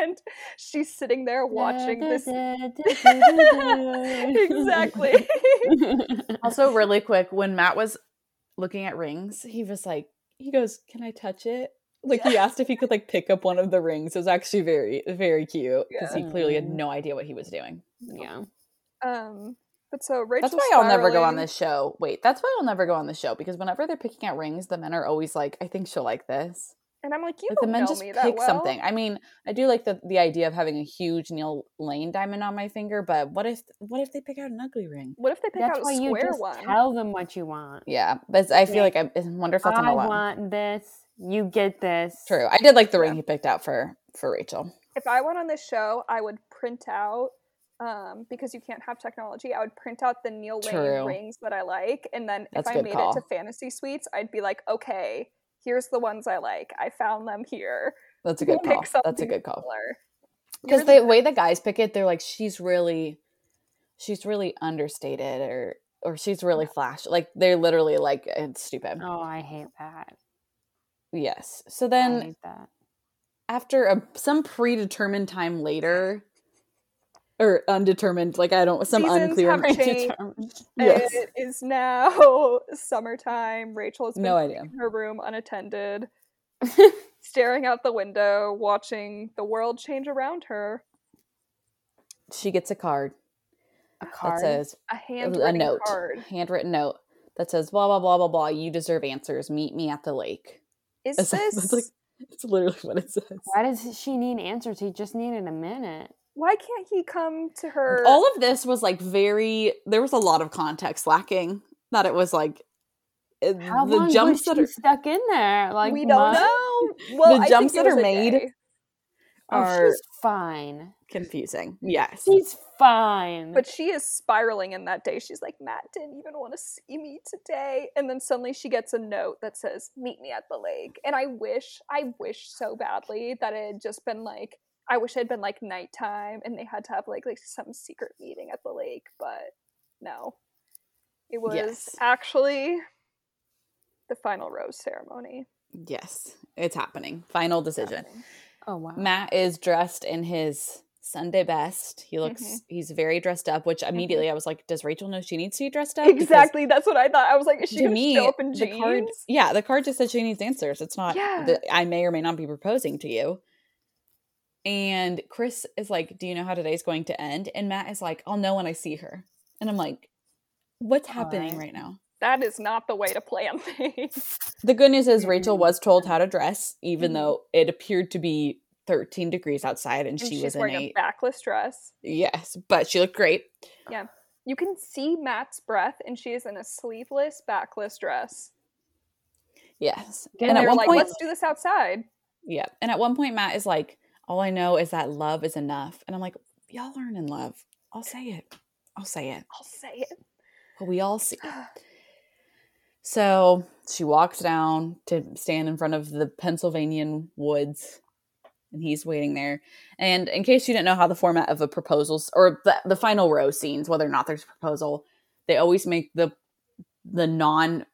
And she's sitting there watching this. exactly. also, really quick, when Matt was looking at rings, he was like, he goes, Can I touch it? Like he asked if he could like pick up one of the rings. It was actually very, very cute because Yeah. he clearly had no idea what he was doing. yeah. Um, but so Rachel. That's why I'll never go on this show. Wait, that's why I'll never go on this show because whenever they're picking out rings, the men are always like, "I think she'll like this." And I'm like, you Like the don't men know just me pick well. something. I mean, I do like the the idea of having a huge Neil Lane diamond on my finger, but what if what if they pick out an ugly ring? What if they pick That's out why a you square just one? tell them what you want. Yeah, but I feel Yeah. like I, I wonder if that's on I the one. want this. You get this. True. I did like the ring he picked out for for Rachel. if I went on this show, I would print out um, because you can't have technology. I would print out the Neil Lane True. rings that I like, and then That's if I made call. it to fantasy suites, I'd be like, okay, here's the ones I like. I found them here. That's a Pick good call. That's a good call. Because You're the way the guys pick it, they're like, she's really, she's really understated, or or she's really flash. Like they're literally like it's stupid. Oh, I hate that. Yes. So I then hate that. after a some predetermined time later, or undetermined, like I don't some Seasons unclear. have changed. [LAUGHS] yes. It is now [LAUGHS] summertime. Rachel has been No idea. in her room unattended, [LAUGHS] staring out the window, watching the world change around her. She gets a card A that card. says A a handwritten note, card. handwritten note that says blah blah blah blah blah. You deserve answers. Meet me at the lake. Is That's, this that's like it's literally what it says. Why does she need answers? He just needed a minute. Why can't he come to her? All of this was like very. There was a lot of context lacking. That it was like uh, How the long jumps was that she are stuck in there? Like we don't months? know. Well, The I jumps that are made- day. Oh, are she's fine. confusing. Yes. She's fine. But she is spiraling in that day. She's like, Matt didn't even want to see me today. And then suddenly she gets a note that says, Meet me at the lake. And I wish, I wish so badly that it had just been like, I wish it had been like nighttime and they had to have like like some secret meeting at the lake, but no. It was Yes. actually the final rose ceremony. Yes. It's happening. Final decision. happening. oh wow. Matt is dressed in his Sunday best. He looks. Mhm. He's very dressed up. Which immediately I was like, does Rachel know she needs to be dressed up? Because Exactly. That's what I thought. I was like, is she To me, show up in the jeans? card. Yeah, the card just says she needs answers. It's not Yeah. that I may or may not be proposing to you. And Chris is like, "Do you know how today's going to end?" And Matt is like, "I'll know when I see her." And I'm like, "What's happening Alright. right now?" That is not the way to plan [LAUGHS] things. The good news is Rachel was told how to dress, even Mhm. though it appeared to be 13 degrees outside, and, And she was in wearing a a backless dress. yes, but she looked great. Yeah. You can see Matt's breath, and she is in a sleeveless, backless dress. Yes, And and at one like, point, "Let's do this outside." yeah, and at one point, Matt is like, "All I know is that love is enough," and I'm like, "Y'all aren't in love. I'll say it. I'll say it. I'll say it. But we all see." it." [SIGHS] So she walks down to stand in front of the Pennsylvanian woods, and he's waiting there. And in case you didn't know how the format of a proposals or the, the final row scenes, whether or not there's a proposal, they always make the the non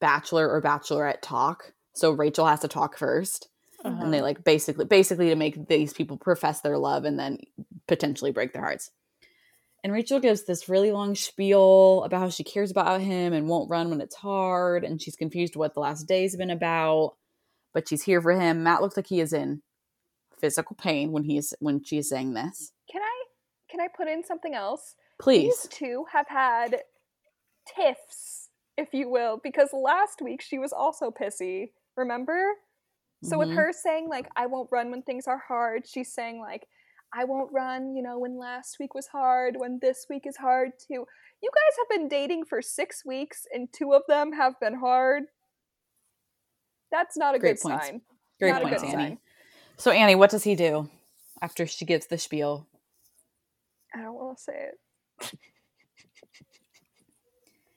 bachelor or bachelorette talk. So Rachel has to talk 1st Uh-huh. and they like basically basically to make these people profess their love and then potentially break their hearts. And Rachel gives this really long spiel about how she cares about him and won't run when it's hard, and she's confused what the last day's been about, but she's here for him. Matt looks like he is in physical pain when he's when she is saying this. Can I? Can I put in something else? Please. These two have had tiffs, if you will, because last week she was also pissy. Remember? So with Mhm. her saying like I won't run when things are hard, she's saying like I won't run, you know, when last week was hard, when this week is hard too. You guys have been dating for 6 weeks and two of them have been hard. That's not a Great good points. sign. Great Not points, Annie. sign. So Annie, what does he do after she gives the spiel? I don't want to say it.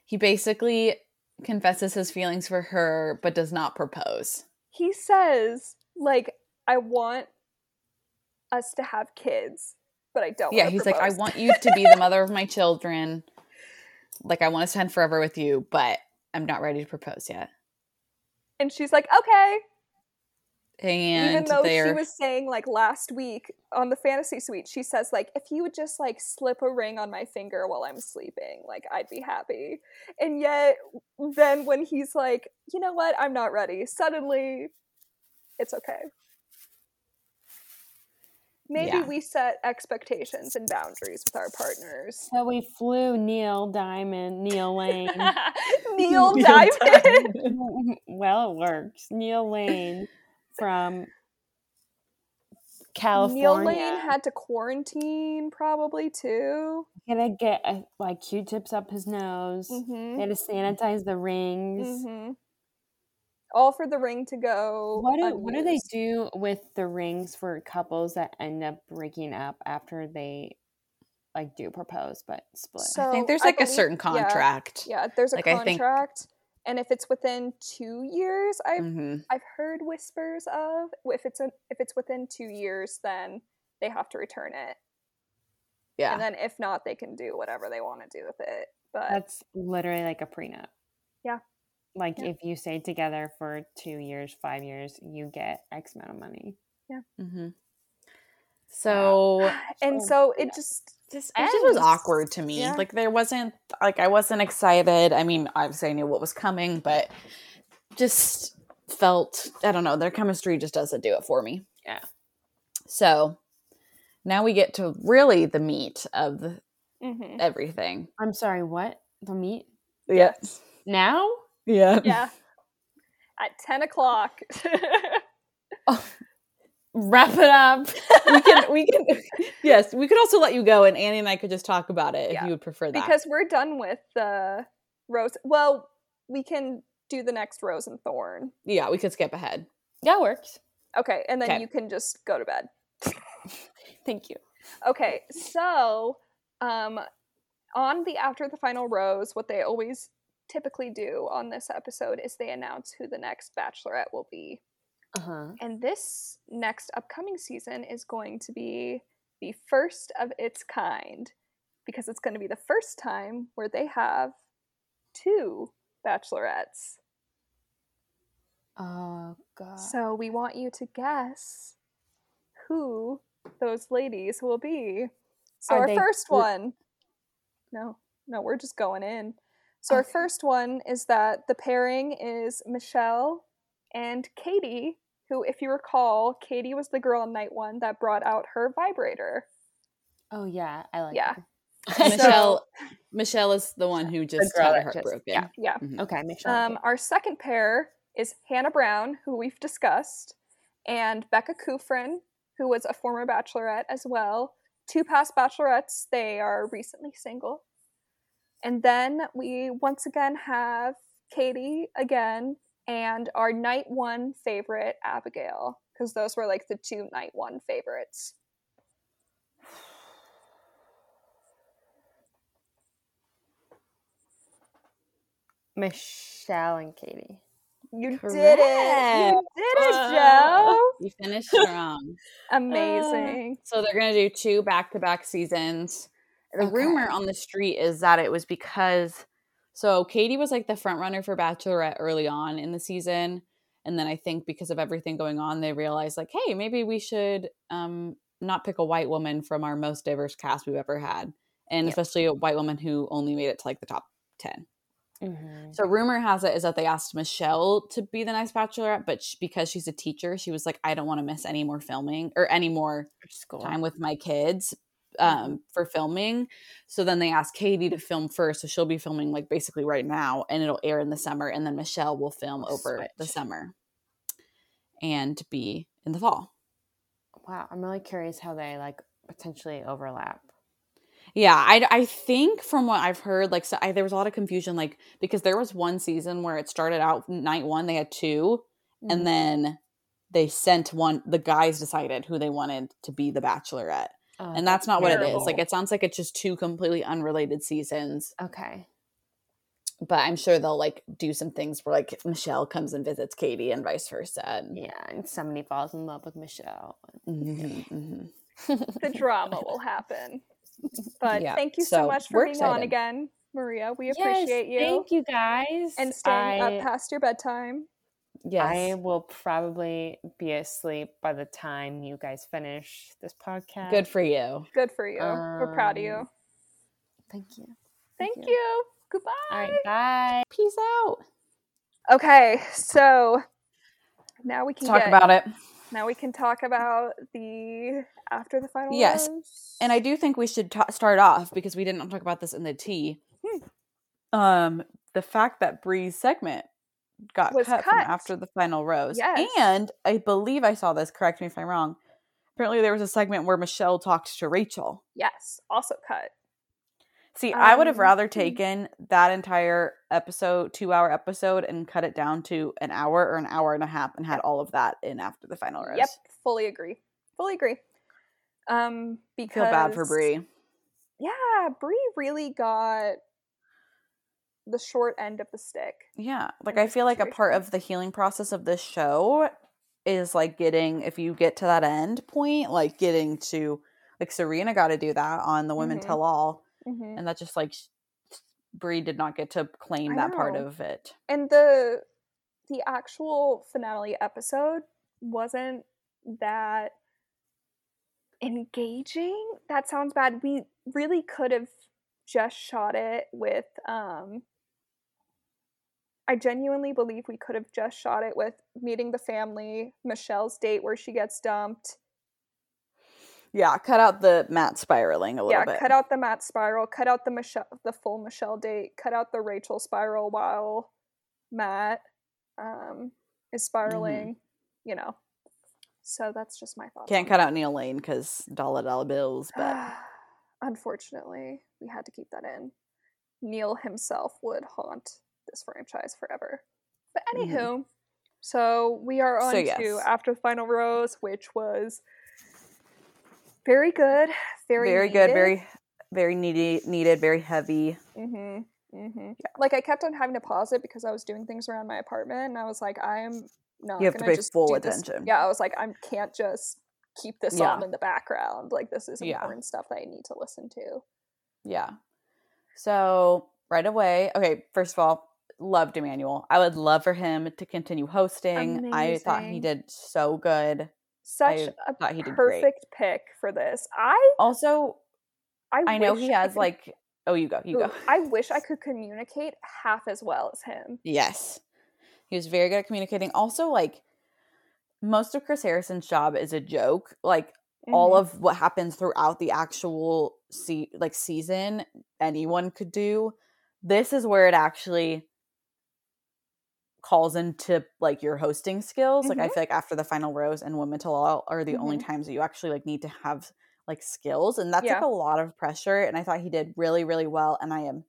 He basically confesses his feelings for her, but does not propose. He says like i want us to have kids but I don't. Yeah, he's like, I want you to be the mother of my [LAUGHS] children. Like, I want to spend forever with you, but I'm not ready to propose yet. And she's like, okay. And Even though they're she was saying like last week on the fantasy suite, she says like, if you would just like slip a ring on my finger while I'm sleeping, like I'd be happy. And yet, then when he's like, you know what, I'm not ready. Suddenly, it's okay. Maybe Yeah. we set expectations and boundaries with our partners. So we flew Neil Diamond, Neil Lane. Neil [LAUGHS] [LAUGHS] Neil Diamond. [LAUGHS] well, it works. Neil Lane from California. Neil Lane had to quarantine probably too. He had to get uh, like Q-tips up his nose. Mm-hmm. They had to sanitize the rings. hmm All for the ring to go. What do what do they do with the rings for couples that end up breaking up after they like do propose but split? So I think there's like a certain contract. Yeah, there's a Like, contract, and if it's within two years, I've hmm I've heard whispers of if it's a, if it's within two years, then they have to return it, Yeah. and then if not, they can do whatever they want to do with it. But That's literally like a prenup. Yeah. Like Yeah. if you stay together for two years, five years, you get X amount of money. Yeah. Mm hmm So [SIGHS] and So, so it yeah. just just it just was awkward to me. Yeah. Like there wasn't like I wasn't excited. I mean, obviously I knew what was coming, but just felt I don't know, their chemistry just doesn't do it for me. Yeah. So now we get to really the meat of mhm. everything. I'm sorry, what? The meat? Yeah. Now? Yeah. yeah, at ten o'clock. [LAUGHS] Wrap it up. [LAUGHS] we can we can [LAUGHS] yes, we could also let you go and Annie and I could just talk about it if Yeah. you would prefer that. because we're done with the rose. Well, we can do the next rose and thorn. yeah, we could skip ahead. That works. Okay, and then Okay. you can just go to bed. [LAUGHS] Thank you. Okay, so um on the after the final rose, what they always typically do on this episode is they announce who the next bachelorette will be. Uh-huh. And this next upcoming season is going to be the first of its kind because it's going to be the first time where they have two bachelorettes. Oh god. So we want you to guess who those ladies will be. So Are our they first one. No, no, we're just going in. So our first one is that the pairing is Michelle and Katie, who, if you recall, Katie was the girl on night one that brought out her vibrator. oh yeah, I like Yeah. her. Michelle Michelle is the one who just girl had her heart just- broken. yeah. Yeah. Mhm. Okay, Michelle. Um, our second pair is Hannah Brown, who we've discussed, and Becca Kufrin, who was a former bachelorette as well. Two past bachelorettes. They are recently single. And then we once again have Katie again and our night one favorite, Abigail, because those were like the two night one favorites. Michelle and Katie. You did it! You did it, Joe! You finished strong. [LAUGHS] Amazing. [SIGHS] so they're gonna do two back to back seasons. The Okay. rumor on the street is that it was because so Katie was like the front runner for Bachelorette early on in the season. And then I think because of everything going on, they realized like, hey, maybe we should um not pick a white woman from our most diverse cast we've ever had. And Yeah. especially a white woman who only made it to like the top 10. Mm-hmm. So rumor has it is that they asked Michelle to be the next bachelorette, but sh- because she's a teacher, she was like, I don't want to miss any more filming or any more School. time with my kids um, for filming. So then they asked Katie to film first, so she'll be filming like basically right now, and it'll air in the summer, and then Michelle will film over the summer and be in the fall. Wow, I'm really curious how they like potentially overlap. Yeah, I, I think from what I've heard, like so I, there was a lot of confusion, like because there was one season where it started out night one they had 2 Mm-hmm. and then they sent one. The guys decided who they wanted to be the Bachelorette, Oh, and that's not what it is. Like it sounds like it's just two completely unrelated seasons. okay. But I'm sure they'll like do some things where like Michelle comes and visits Katie and vice versa. And, Yeah, and somebody falls in love with Michelle. Mhm, mhm. [LAUGHS] the drama will happen. But Yeah, thank you so, so much for we're being on again, Maria. We Yes, appreciate you. Thank you guys. And staying I, up past your bedtime. Yes. I will probably be asleep by the time you guys finish this podcast. Good for you. Good for you. We're proud of you. Um, Thank you. Thank you. you. Goodbye. All right, bye. Peace out. Okay, so now we can Talk get, about it. Now we can talk about the after the final. Yes, rose. And I do think we should ta start off because we didn't talk about this in the tea. Hmm. Um, the fact that Bri's segment got Was cut, from after the final rose. Yes. And I believe I saw this. Correct me if I'm wrong. Apparently, there was a segment where Michelle talked to Rachel. yes, also cut. See, I would have Um, rather hmm. taken that entire episode, two hour episode, and cut it down to an hour or an hour and a half and had all of that in after the final rose. Yep, fully agree. Fully agree. Um, because Feel bad for Bri. Yeah, Bri really got the short end of the stick. Yeah. Like I feel like a part of the healing process of this show is like getting if you get to that end point, like getting to like Serena got to do that on the Women Mhm. Tell All, hmm and that just like Bri did not get to claim I that part of it. And the the actual finale episode wasn't that engaging. That sounds bad. We really could have just shot it with um I genuinely believe we could have just shot it with meeting the family, Michelle's date where she gets dumped. Yeah, cut out the Matt spiraling a little Yeah, bit. Yeah, cut out the Matt spiral, cut out the Michelle the full Michelle date, cut out the Rachel spiral while Matt um is spiraling, you know. So that's just my thoughts. Can't cut out Neil Lane because dollar dollar bills, but. [SIGHS] Unfortunately, we had to keep that in. Neil himself would haunt this franchise forever. But Mhm. anywho, so we are on So, to. After the Final Rose, which was very good, very very good, very very needed, needed, very heavy. Mhm. Mhm. Like I kept on having to pause it because I was doing things around my apartment, and I was like, I am not. You have to pay just full do this- attention. Yeah, I was like, I can't just keep this Yeah. on in the background. Like this is Yeah. important stuff that I need to listen to. Yeah. So right away, okay, first of all, loved Emmanuel. I would love for him to continue hosting. I thought he did so good. Such I a thought he did great. perfect pick for this. I Also, I, I know he has could- like oh you go, you Ooh, go. I wish I [LAUGHS] could communicate half as well as him. Yes. He was very good at communicating. Also, like most of Chris Harrison's job is a joke. Like all Mhm. of what happens throughout the actual se- like season anyone could do this is where it actually calls into like your hosting skills like i Mhm. feel like after the final rose and Women Tell All are the only Mhm. times that you actually like need to have like skills and that's like a lot of pressure and i thought he did really really well and i am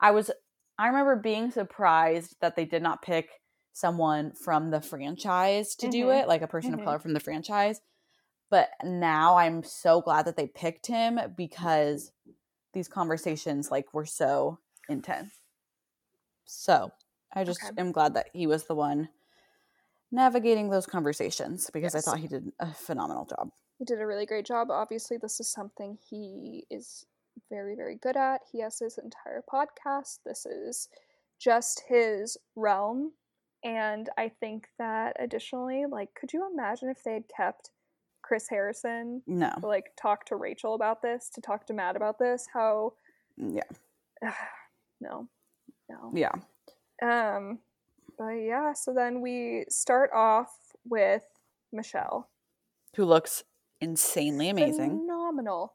I was i remember being surprised that they did not pick someone from the franchise to do Mhm. it like a person of Mhm. color from the franchise but now i'm so glad that they picked him because these conversations like were so intense so i just Okay. am glad that he was the one navigating those conversations because Yes. i thought he did a phenomenal job He did a really great job. Obviously, this is something he is very, very good at. He has his entire podcast. This is just his realm. And I think that additionally, like, could you imagine if they had kept Chris Harrison no to like talk to Rachel about this, to talk to Matt about this? How yeah [SIGHS] no. No. yeah Um but yeah, so then we start off with Michelle. who looks insanely amazing phenomenal.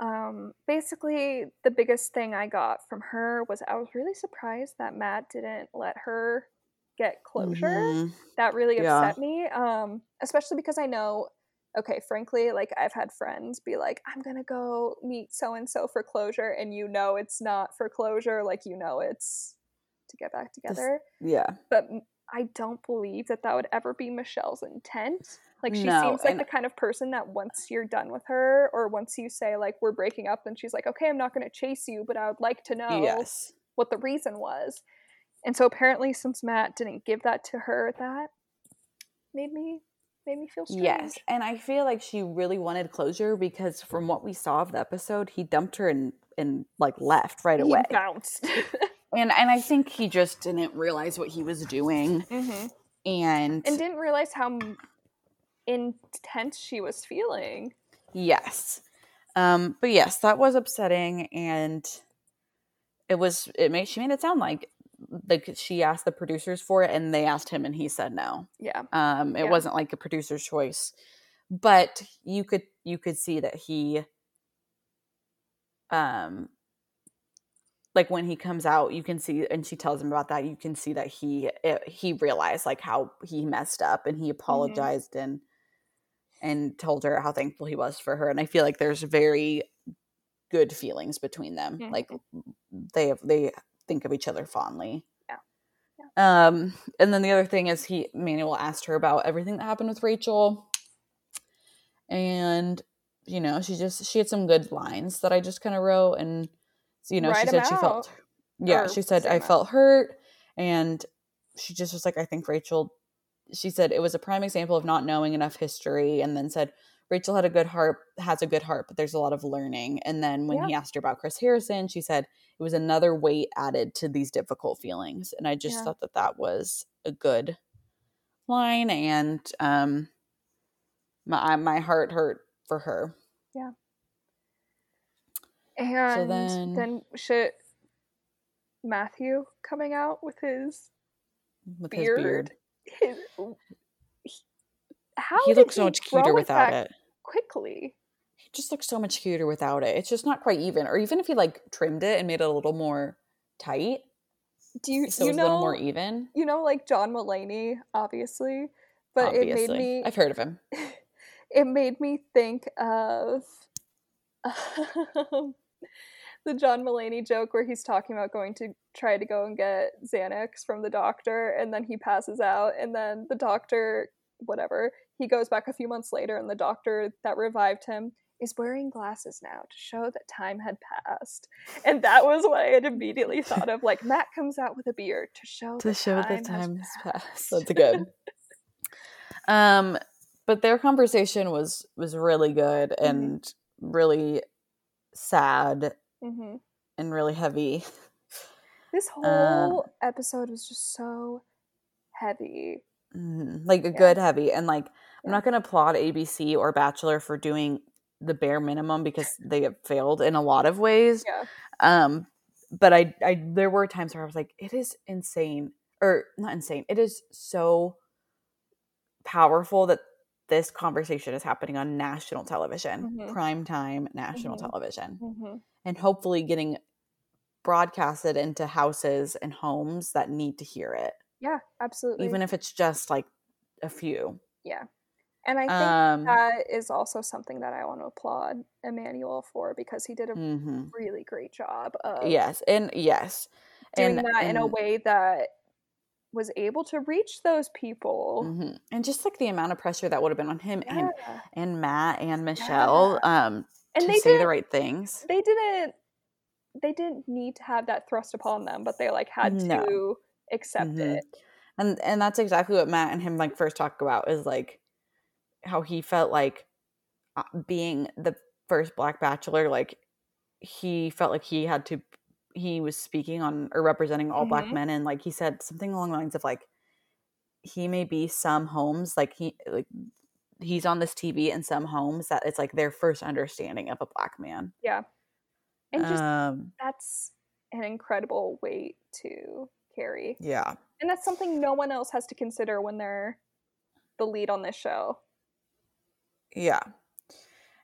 Um, basically, the biggest thing I got from her was I was really surprised that Matt didn't let her get closure. Mhm. That really Yeah. upset me. Um, especially because I know, okay, frankly, like I've had friends be like, "I'm gonna go meet so and so for closure," and you know it's not for closure. Like you know it's to get back together. yeah But I don't believe that that would ever be Michelle's intent. Like she No, seems like and- the kind of person that once you're done with her or once you say like we're breaking up then she's like okay, I'm not going to chase you, but I would like to know yes what the reason was. And so apparently since Matt didn't give that to her, that made me made me feel strange. Yes, and I feel like she really wanted closure because from what we saw of the episode, he dumped her and and like left right He away. bounced. [LAUGHS] And and I think he just didn't realize what he was doing, hmm and, And didn't realize how intense she was feeling. yes, um, but yes, that was upsetting, and it was it made she made it sound like like she asked the producers for it, and they asked him, and he said no. Yeah. Um, it Yeah. wasn't like a producer's choice, but you could you could see that he, um, like when he comes out, you can see, and she tells him about that. You can see that he it, he realized like how he messed up, and he mm-hmm. apologized and and told her how thankful he was for her. And I feel like there's very good feelings between them. Mm-hmm. Like they have, they think of each other fondly. Yeah. Um, and then the other thing is Emmanuel asked her about everything that happened with Rachel. And, you know, she just she had some good lines that I just kind of wrote and you know, Write she said she felt. Yeah, Or she said I felt hurt and she just was like, I think Rachel she said it was a prime example of not knowing enough history and then said Rachel had a good heart has a good heart, but there's a lot of learning. And then when Yeah. he asked her about Chris Harrison, she said it was another weight added to these difficult feelings. And I just Yeah. thought that that was a good line and um my my heart hurt for her. And then- then, should Matthew coming out with his with beard? his beard. His, how he looks so much cuter without it. Quickly. He just looks so much cuter without it. It's just not quite even. Or even if he like trimmed it and made it a little more tight, Do you so you it's a little more even. you know like John Mulaney, obviously, but obviously, it made me I've heard of him. [LAUGHS] it made me think of [LAUGHS] [LAUGHS] the John Mulaney joke where he's talking about going to try to go and get Xanax from the doctor, and then he passes out, and then the doctor, whatever, he goes back a few months later, and the doctor that revived him is wearing glasses now to show that time had passed. And that was what I had immediately thought of. Like, Matt comes out with a beard to show to that show time that time has has passed. passed. That's good. [LAUGHS] um, but their conversation was was really good Mm-hmm. and really sad hmm and really heavy. This [LAUGHS] Uh, whole episode was just so heavy. Mhm. Like a Yeah. good heavy. And like I'm not gonna applaud ABC or Bachelor for doing the bare minimum because they have failed in a lot of ways. Yeah. Um, but I, I there were times where I was like, it is insane, or not insane. It is so powerful that this conversation is happening on national television, Mhm. prime time national Mhm. television, hmm and hopefully getting broadcasted into houses and homes that need to hear it, Yeah, absolutely. even if it's just like a few. yeah. And I think Um, that is also something that I want to applaud Emmanuel for because he did a mhm. really great job of Yes, and yes, doing and that in a way that was able to reach those people. mhm. and just like the amount of pressure that would have been on him and Yeah. and Matt and Michelle um And to they say the right things. they didn't they didn't need to have that thrust upon them, but they like had No. to accept Mhm. it. And and that's exactly what Matt and him like first talk about is like how he felt like uh, being the first black bachelor like he felt like he had to he was speaking on or representing all black Mhm. men and like he said something along the lines of like he may be some homes like he like he's on this TV in some homes that it's like their first understanding of a black man. Yeah. And just um that's an incredible weight to carry. yeah. And that's something no one else has to consider when they're the lead on this show. Yeah.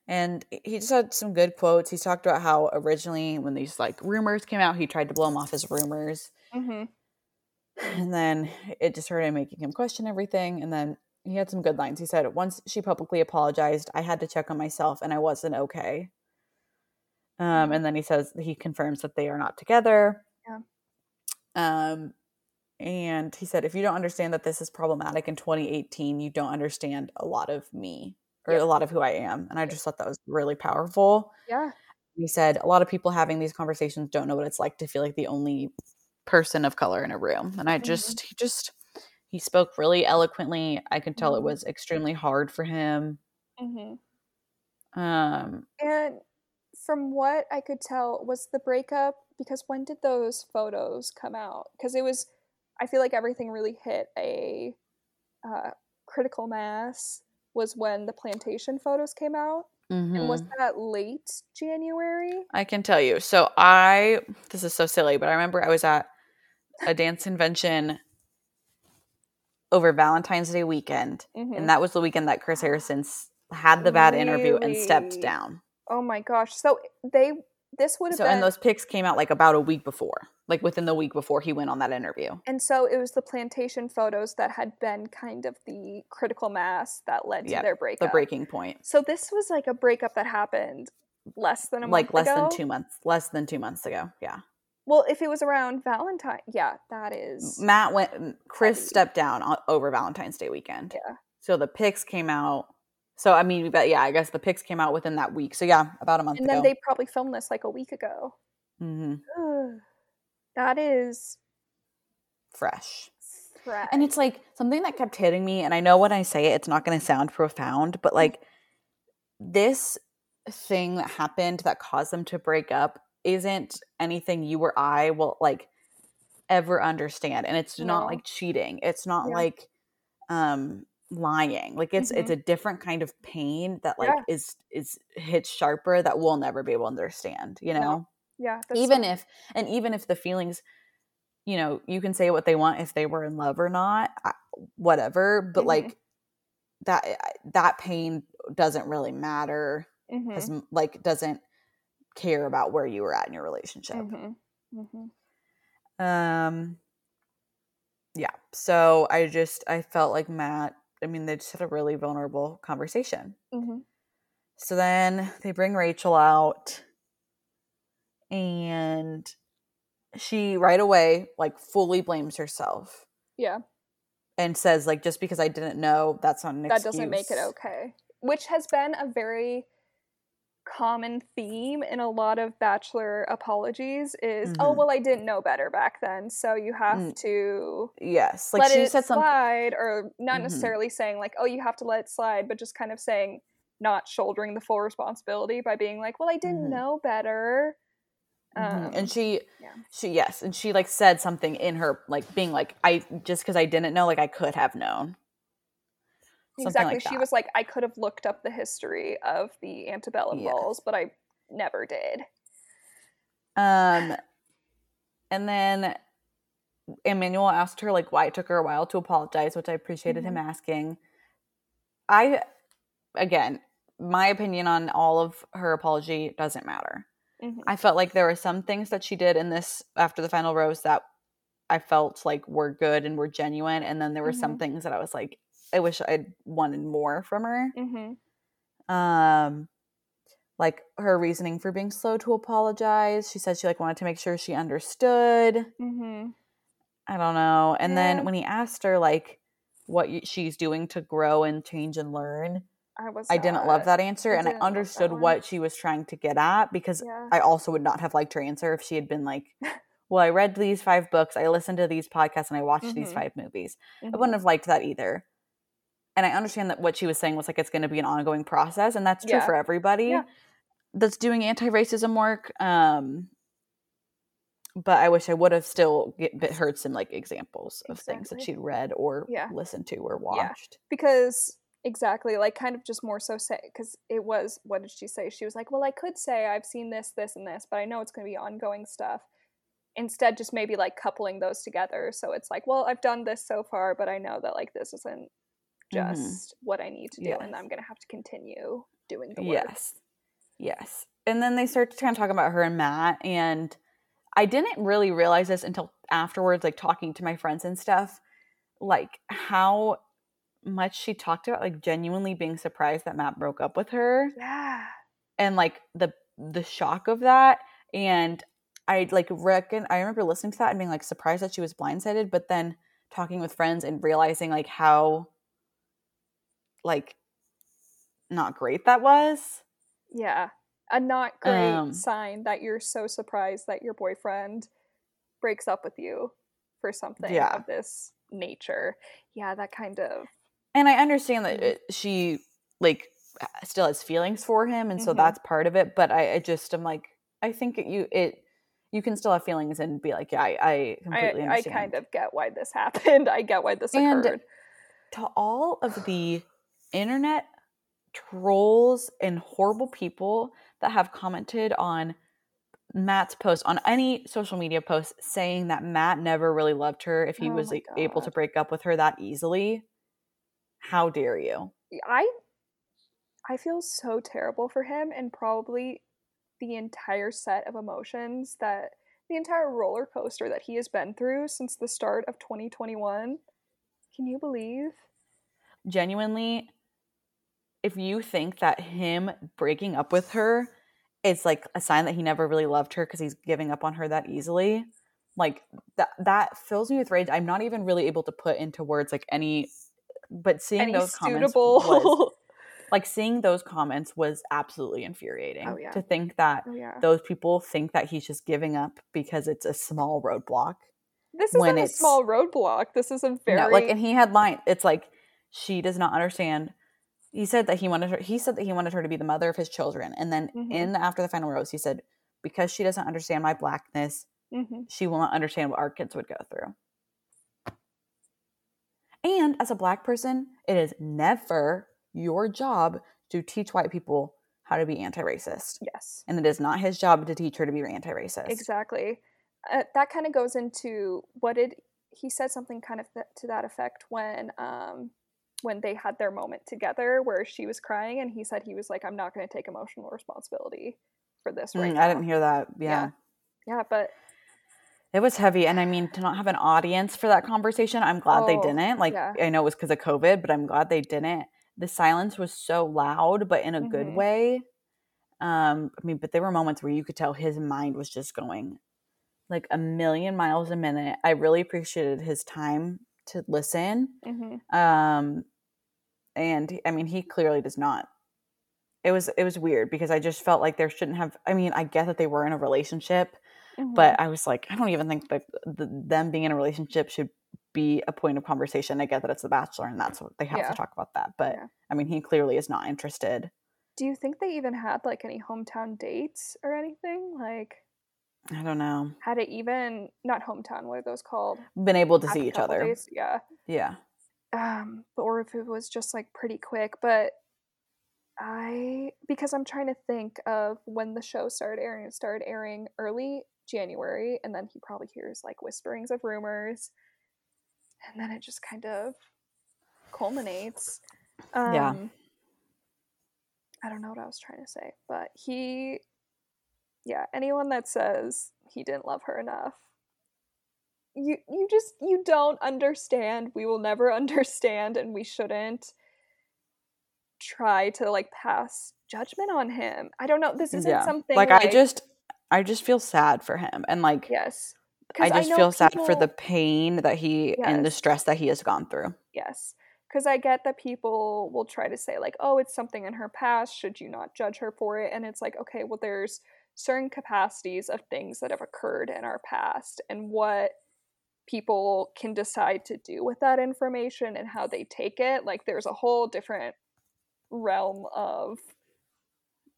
And he just had some good quotes. He talked about how originally when these like rumors came out, he tried to blow them off as rumors. Mm-hmm. And then it just started making him question everything. And then he had some good lines. He said, Once she publicly apologized, I had to check on myself and I wasn't okay. Um, and then he says he confirms that they are not together. Yeah. Um, and he said, if you don't understand that this is problematic in 2018, you don't understand a lot of me or Yeah. a lot of who I am. And I just thought that was really powerful. Yeah. He said, a lot of people having these conversations don't know what it's like to feel like the only person of color in a room. And I Mhm. just, he just, He spoke really eloquently. I could tell it Mhm. was extremely hard for him. hmm Um, And from what I could tell, was the breakup because when did those photos come out? Because it was, I feel like everything really hit a uh, critical mass was when the plantation photos came out. And was mhm. that late January? I can tell you. So I this is so silly, but I remember I was at a dance convention over Valentine's Day weekend, Mhm. and that was the weekend that Chris Harrison had the bad interview and stepped down. Oh my gosh! So they this would have So been and those pics came out like about a week before, like within the week before he went on that interview. And so it was the plantation photos that had been kind of the critical mass that led to their breakup. The breaking point. So this was like a breakup that happened less than a month Like less ago. than 2 months, less than 2 months ago. Yeah. Well, if it was around Valentine, yeah, that is. Matt went Chris Heavy. stepped down over Valentine's Day weekend. Yeah. So the pics came out. So I mean, but yeah, I guess the pics came out within that week. So yeah, about a month And ago. then they probably filmed this like a week ago. hmm that is Fresh. fresh. And it's like something that kept hitting me. And I know when I say it, it's not going to sound profound, but like this thing that happened that caused them to break up isn't anything you or I will like ever understand. And it's not like cheating. It's not Yeah. like um lying. Like it's it's a different kind of pain that like Yeah. is is hits sharper that we'll never be able to understand, you know? yeah, that's even so- if and even if the feelings you know you can say what they want if they were in love or not whatever but Mhm. like that that pain doesn't really matter Mhm, as m- like doesn't care about where you were at in your relationship mhm, mhm. um yeah so i just i felt like matt i mean they just had a really vulnerable conversation Mhm. So then they bring Rachael out, and she right away, like, fully blames herself Yeah, and says, like, just because I didn't know, that's not an that doesn't make it okay. Which has been a very common theme in a lot of bachelor apologies is oh Mhm. well I didn't know better back then so you have Mm. to Yes, like let she it said something. slide or not Mhm. necessarily saying like oh you have to let it slide but just kind of saying not shouldering the full responsibility by being like well I didn't Mhm. know better Mhm. um, and she, yeah. she, yes, and she like said something in her, like, being like, I just because I didn't know, like, I could have known. Exactly like she that. was like I could have looked up the history of the antebellum Yes. balls but I never did Um, and then Emmanuel asked her like why it took her a while to apologize, which I appreciated him asking. I, again, my opinion on all of her apology doesn't matter. Mhm. I felt like there were some things that she did in this after the final rose that I felt like were good and were genuine, and then there were some Mhm. things that I was like, I wish I'd wanted more from her. Mhm. Um, like her reasoning for being slow to apologize. She said she like wanted to make sure she understood. Mhm. I don't know. And Yeah. then when he asked her like what she's doing to grow and change and learn, I was I didn't love that answer, I and I didn't love that understood what she was trying to get at because Yeah. I also would not have liked her answer if she had been like, "Well, I read these five books, I listened to these podcasts, and I watched these Mhm. five movies." I Mhm. wouldn't have liked that either. And I understand that what she was saying was like it's going to be an ongoing process, and that's true Yeah. for everybody Yeah. that's doing anti-racism work. Um, but I wish I would have still get, heard some like examples of things that she'd read or Yeah. listened to or watched. because exactly like kind of just more so say because it was what did she say she was like well i could say i've seen this this and this but i know it's going to be ongoing stuff instead just maybe like coupling those together so it's like well i've done this so far but i know that like this isn't Mhm. just what i need to do and i'm going to have to continue doing the work Yes. Yes. And then they start to kind of talk about her and Matt. And I didn't really realize this until afterwards, like talking to my friends and stuff, like how much she talked about like genuinely being surprised that Matt broke up with her yeah and like the the shock of that. And I like reckon I remember listening to that and being like surprised that she was blindsided, but then talking with friends and realizing like how like not great that was. yeah a not great Um, sign that you're so surprised that your boyfriend breaks up with you for something Yeah. of this nature. Yeah, that kind of. And I understand that Mhm. it, she like still has feelings for him, and so Mhm. that's part of it. But I, I just am like, I think it, you it you can still have feelings and be like, yeah, I, I I, completely I understand. kind of get why this [LAUGHS] happened. I get why this And- occurred. to all of the internet trolls and horrible people that have commented on Matt's post on any social media post saying that Matt never really loved her if he Oh was able to break up with her that easily. How dare you? I I feel so terrible for him and probably the entire set of emotions that the entire roller coaster that he has been through since the start of 2021. Can you believe? Genuinely, if you think that him breaking up with her is like a sign that he never really loved her because he's giving up on her that easily, like that that fills me with rage. I'm not even really able to put into words like any but seeing Any those comments was [LAUGHS] like seeing those comments was absolutely infuriating Oh, yeah. to think that Oh yeah. those people think that he's just giving up because it's a small roadblock This isn't a small roadblock. This is a very no, like and he had line it's like she does not understand he said that he wanted her he said that he wanted her to be the mother of his children and then Mhm. in after the final rose he said because she doesn't understand my blackness Mhm. she will not understand what our kids would go through and as a black person it is never your job to teach white people how to be anti-racist Yes. and it is not his job to teach her to be anti-racist Exactly. Uh, that kind of goes into what did he said something kind of th- to that effect when um when they had their moment together where she was crying and he said he was like I'm not going to take emotional responsibility for this right Mm, now. i didn't hear that yeah. Yeah. Yeah, but It was heavy. And I mean, to not have an audience for that conversation, I'm glad they Oh, didn't. Like, yeah. I know it was because of COVID, but I'm glad they didn't. The silence was so loud, but in a good Mhm. way. Um, I mean, but there were moments where you could tell his mind was just going like a million miles a minute. I really appreciated his time to listen. mhm. Um, and I mean, he clearly does not. It was it was weird because I just felt like there shouldn't have. I mean, I get that they were in a relationship, Mhm. but I was like, I don't even think that the, them being in a relationship should be a point of conversation. I get that it's The Bachelor and that's what they have Yeah. to talk about that, but Yeah. I mean, he clearly is not interested. do you think they even had like any hometown dates or anything? Like I don't know. had it even not hometown, what are those called? Been able to see each other. days? Yeah. Yeah. Um or if it was just like pretty quick but i because i'm trying to think of when the show started airing it started airing early january and then he probably hears like whisperings of rumors and then it just kind of culminates um Yeah. i don't know what i was trying to say but he yeah anyone that says he didn't love her enough you you just you don't understand we will never [LAUGHS] understand and we shouldn't try to like pass judgment on him i don't know this isn't yeah. something like, I just, I just feel sad for him. And like, yes i just know feel sad for the pain that he and the stress that he has gone through. Yes. Because I get that people will try to say, like, oh, it's something in her past. Should you not judge her for it? And it's like, okay, well, there's certain capacities of things that have occurred in our past and what people can decide to do with that information and how they take it. Like, there's a whole different realm of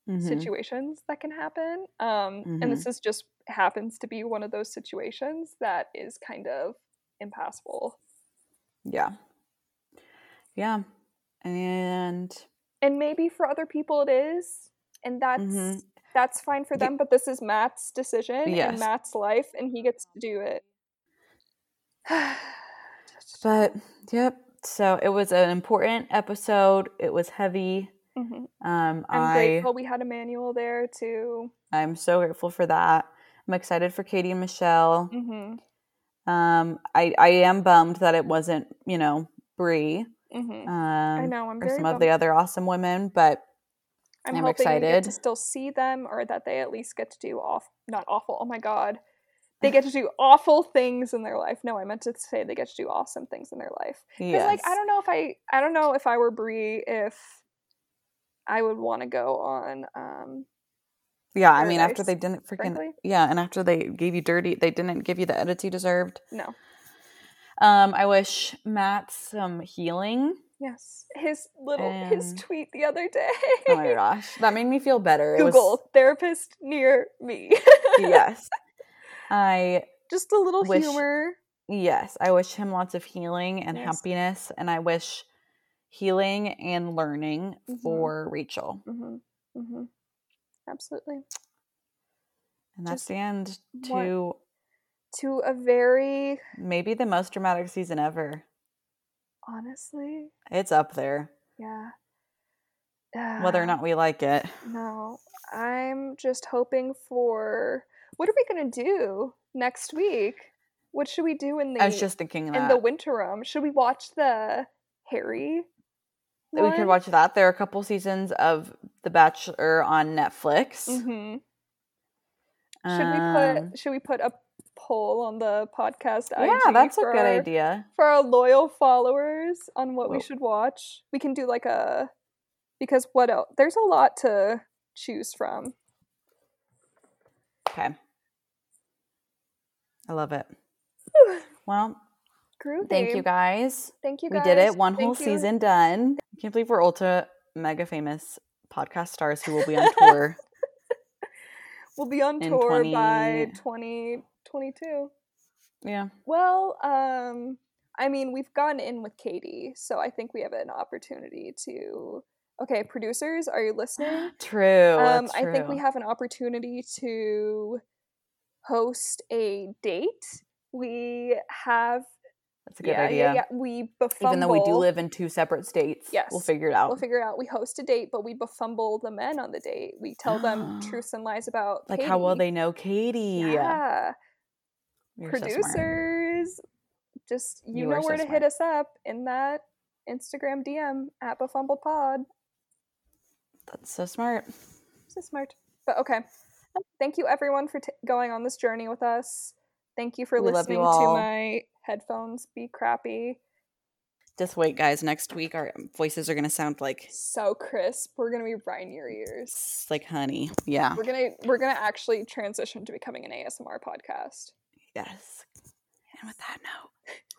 Mhm. situations that can happen. Um, Mhm. And this is just happens to be one of those situations that is kind of impassable. Yeah. Yeah. And and maybe for other people it is and that's Mhm. that's fine for them but this is matt's decision Yes. and matt's life and he gets to do it [SIGHS] But yep. So it was an important episode. It was heavy. Mhm. Um, i'm I grateful we had Emmanuel there too I'm so grateful for that. I'm excited for Katie and Michelle. hmm Um, I I am bummed that it wasn't you know Bri. hmm Um, i know i'm or some of the other awesome women, but i'm, I'm hoping we get excited. to still see them or that they at least get to do off not awful oh my god they get to do awful things in their life no i meant to say they get to do awesome things in their life Because yes. like I don't know if I I don't know if I were Bri if I would want to go on um yeah, I mean, after they didn't freaking frankly. yeah, and after they gave you dirty, they didn't give you the edits you deserved. no. Um, I wish Matt some healing. Yes. His little his tweet the other day. Oh my gosh, that made me feel better. It was- Google therapist near me. [LAUGHS] yes, I Just a little Wish- humor. yes, I wish him lots of healing and Yes. happiness, and I wish healing and learning Mhm. for Rachael. hmm hmm Absolutely. And that's Just the end to To a very maybe the most dramatic season ever. honestly, It's up there, yeah. whether or Ah, not we like it. No, I'm just hoping for. What are we gonna do next week? What should we do in the I was just thinking in that the winter room? Should we watch the Harry? that we could watch that. There are a couple seasons of The Bachelor on Netflix. hmm Should Um, we put Should we put a poll on the podcast? Yeah, IG that's a good our- idea. for our loyal followers on what we should watch. We can do like a because what else? There's a lot to choose from. Okay. I love it. [SIGHS] Well, Groovy. thank you guys. Thank you We did it. One whole you. season done. I can't believe we're ultra mega famous podcast stars who will be on tour. [LAUGHS] We'll be on tour by 2022. yeah. Well, um, I mean, we've gone in with Katie, so I think we have an opportunity to. Okay, producers, are you listening? [GASPS] True. um, that's I think we have an opportunity to host a date. We have That's a good yeah, idea. yeah, yeah. We befumble. Even though we do live in two separate states, yes. we'll figure it out. We'll figure it out. We host a date, but we befumble the men on the date. We tell them Ah. truths and lies about like how well they know Katie. Yeah, You're so producers. just you, You know are so where to smart. hit us up in that Instagram DM at Befumbled Pod. That's so smart. So smart. But okay. Thank you everyone for t- going on this journey with us. Thank you for We love you listening to my headphones be crappy. Just wait, guys. Next week, our voices are gonna sound like So crisp. We're gonna be right in your ears. like honey. Yeah. We're gonna we're gonna actually transition to becoming an ASMR podcast. Yes. And with that note,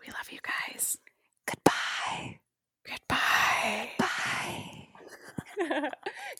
we love you guys. Goodbye. Goodbye. Bye. Goodbye. [LAUGHS]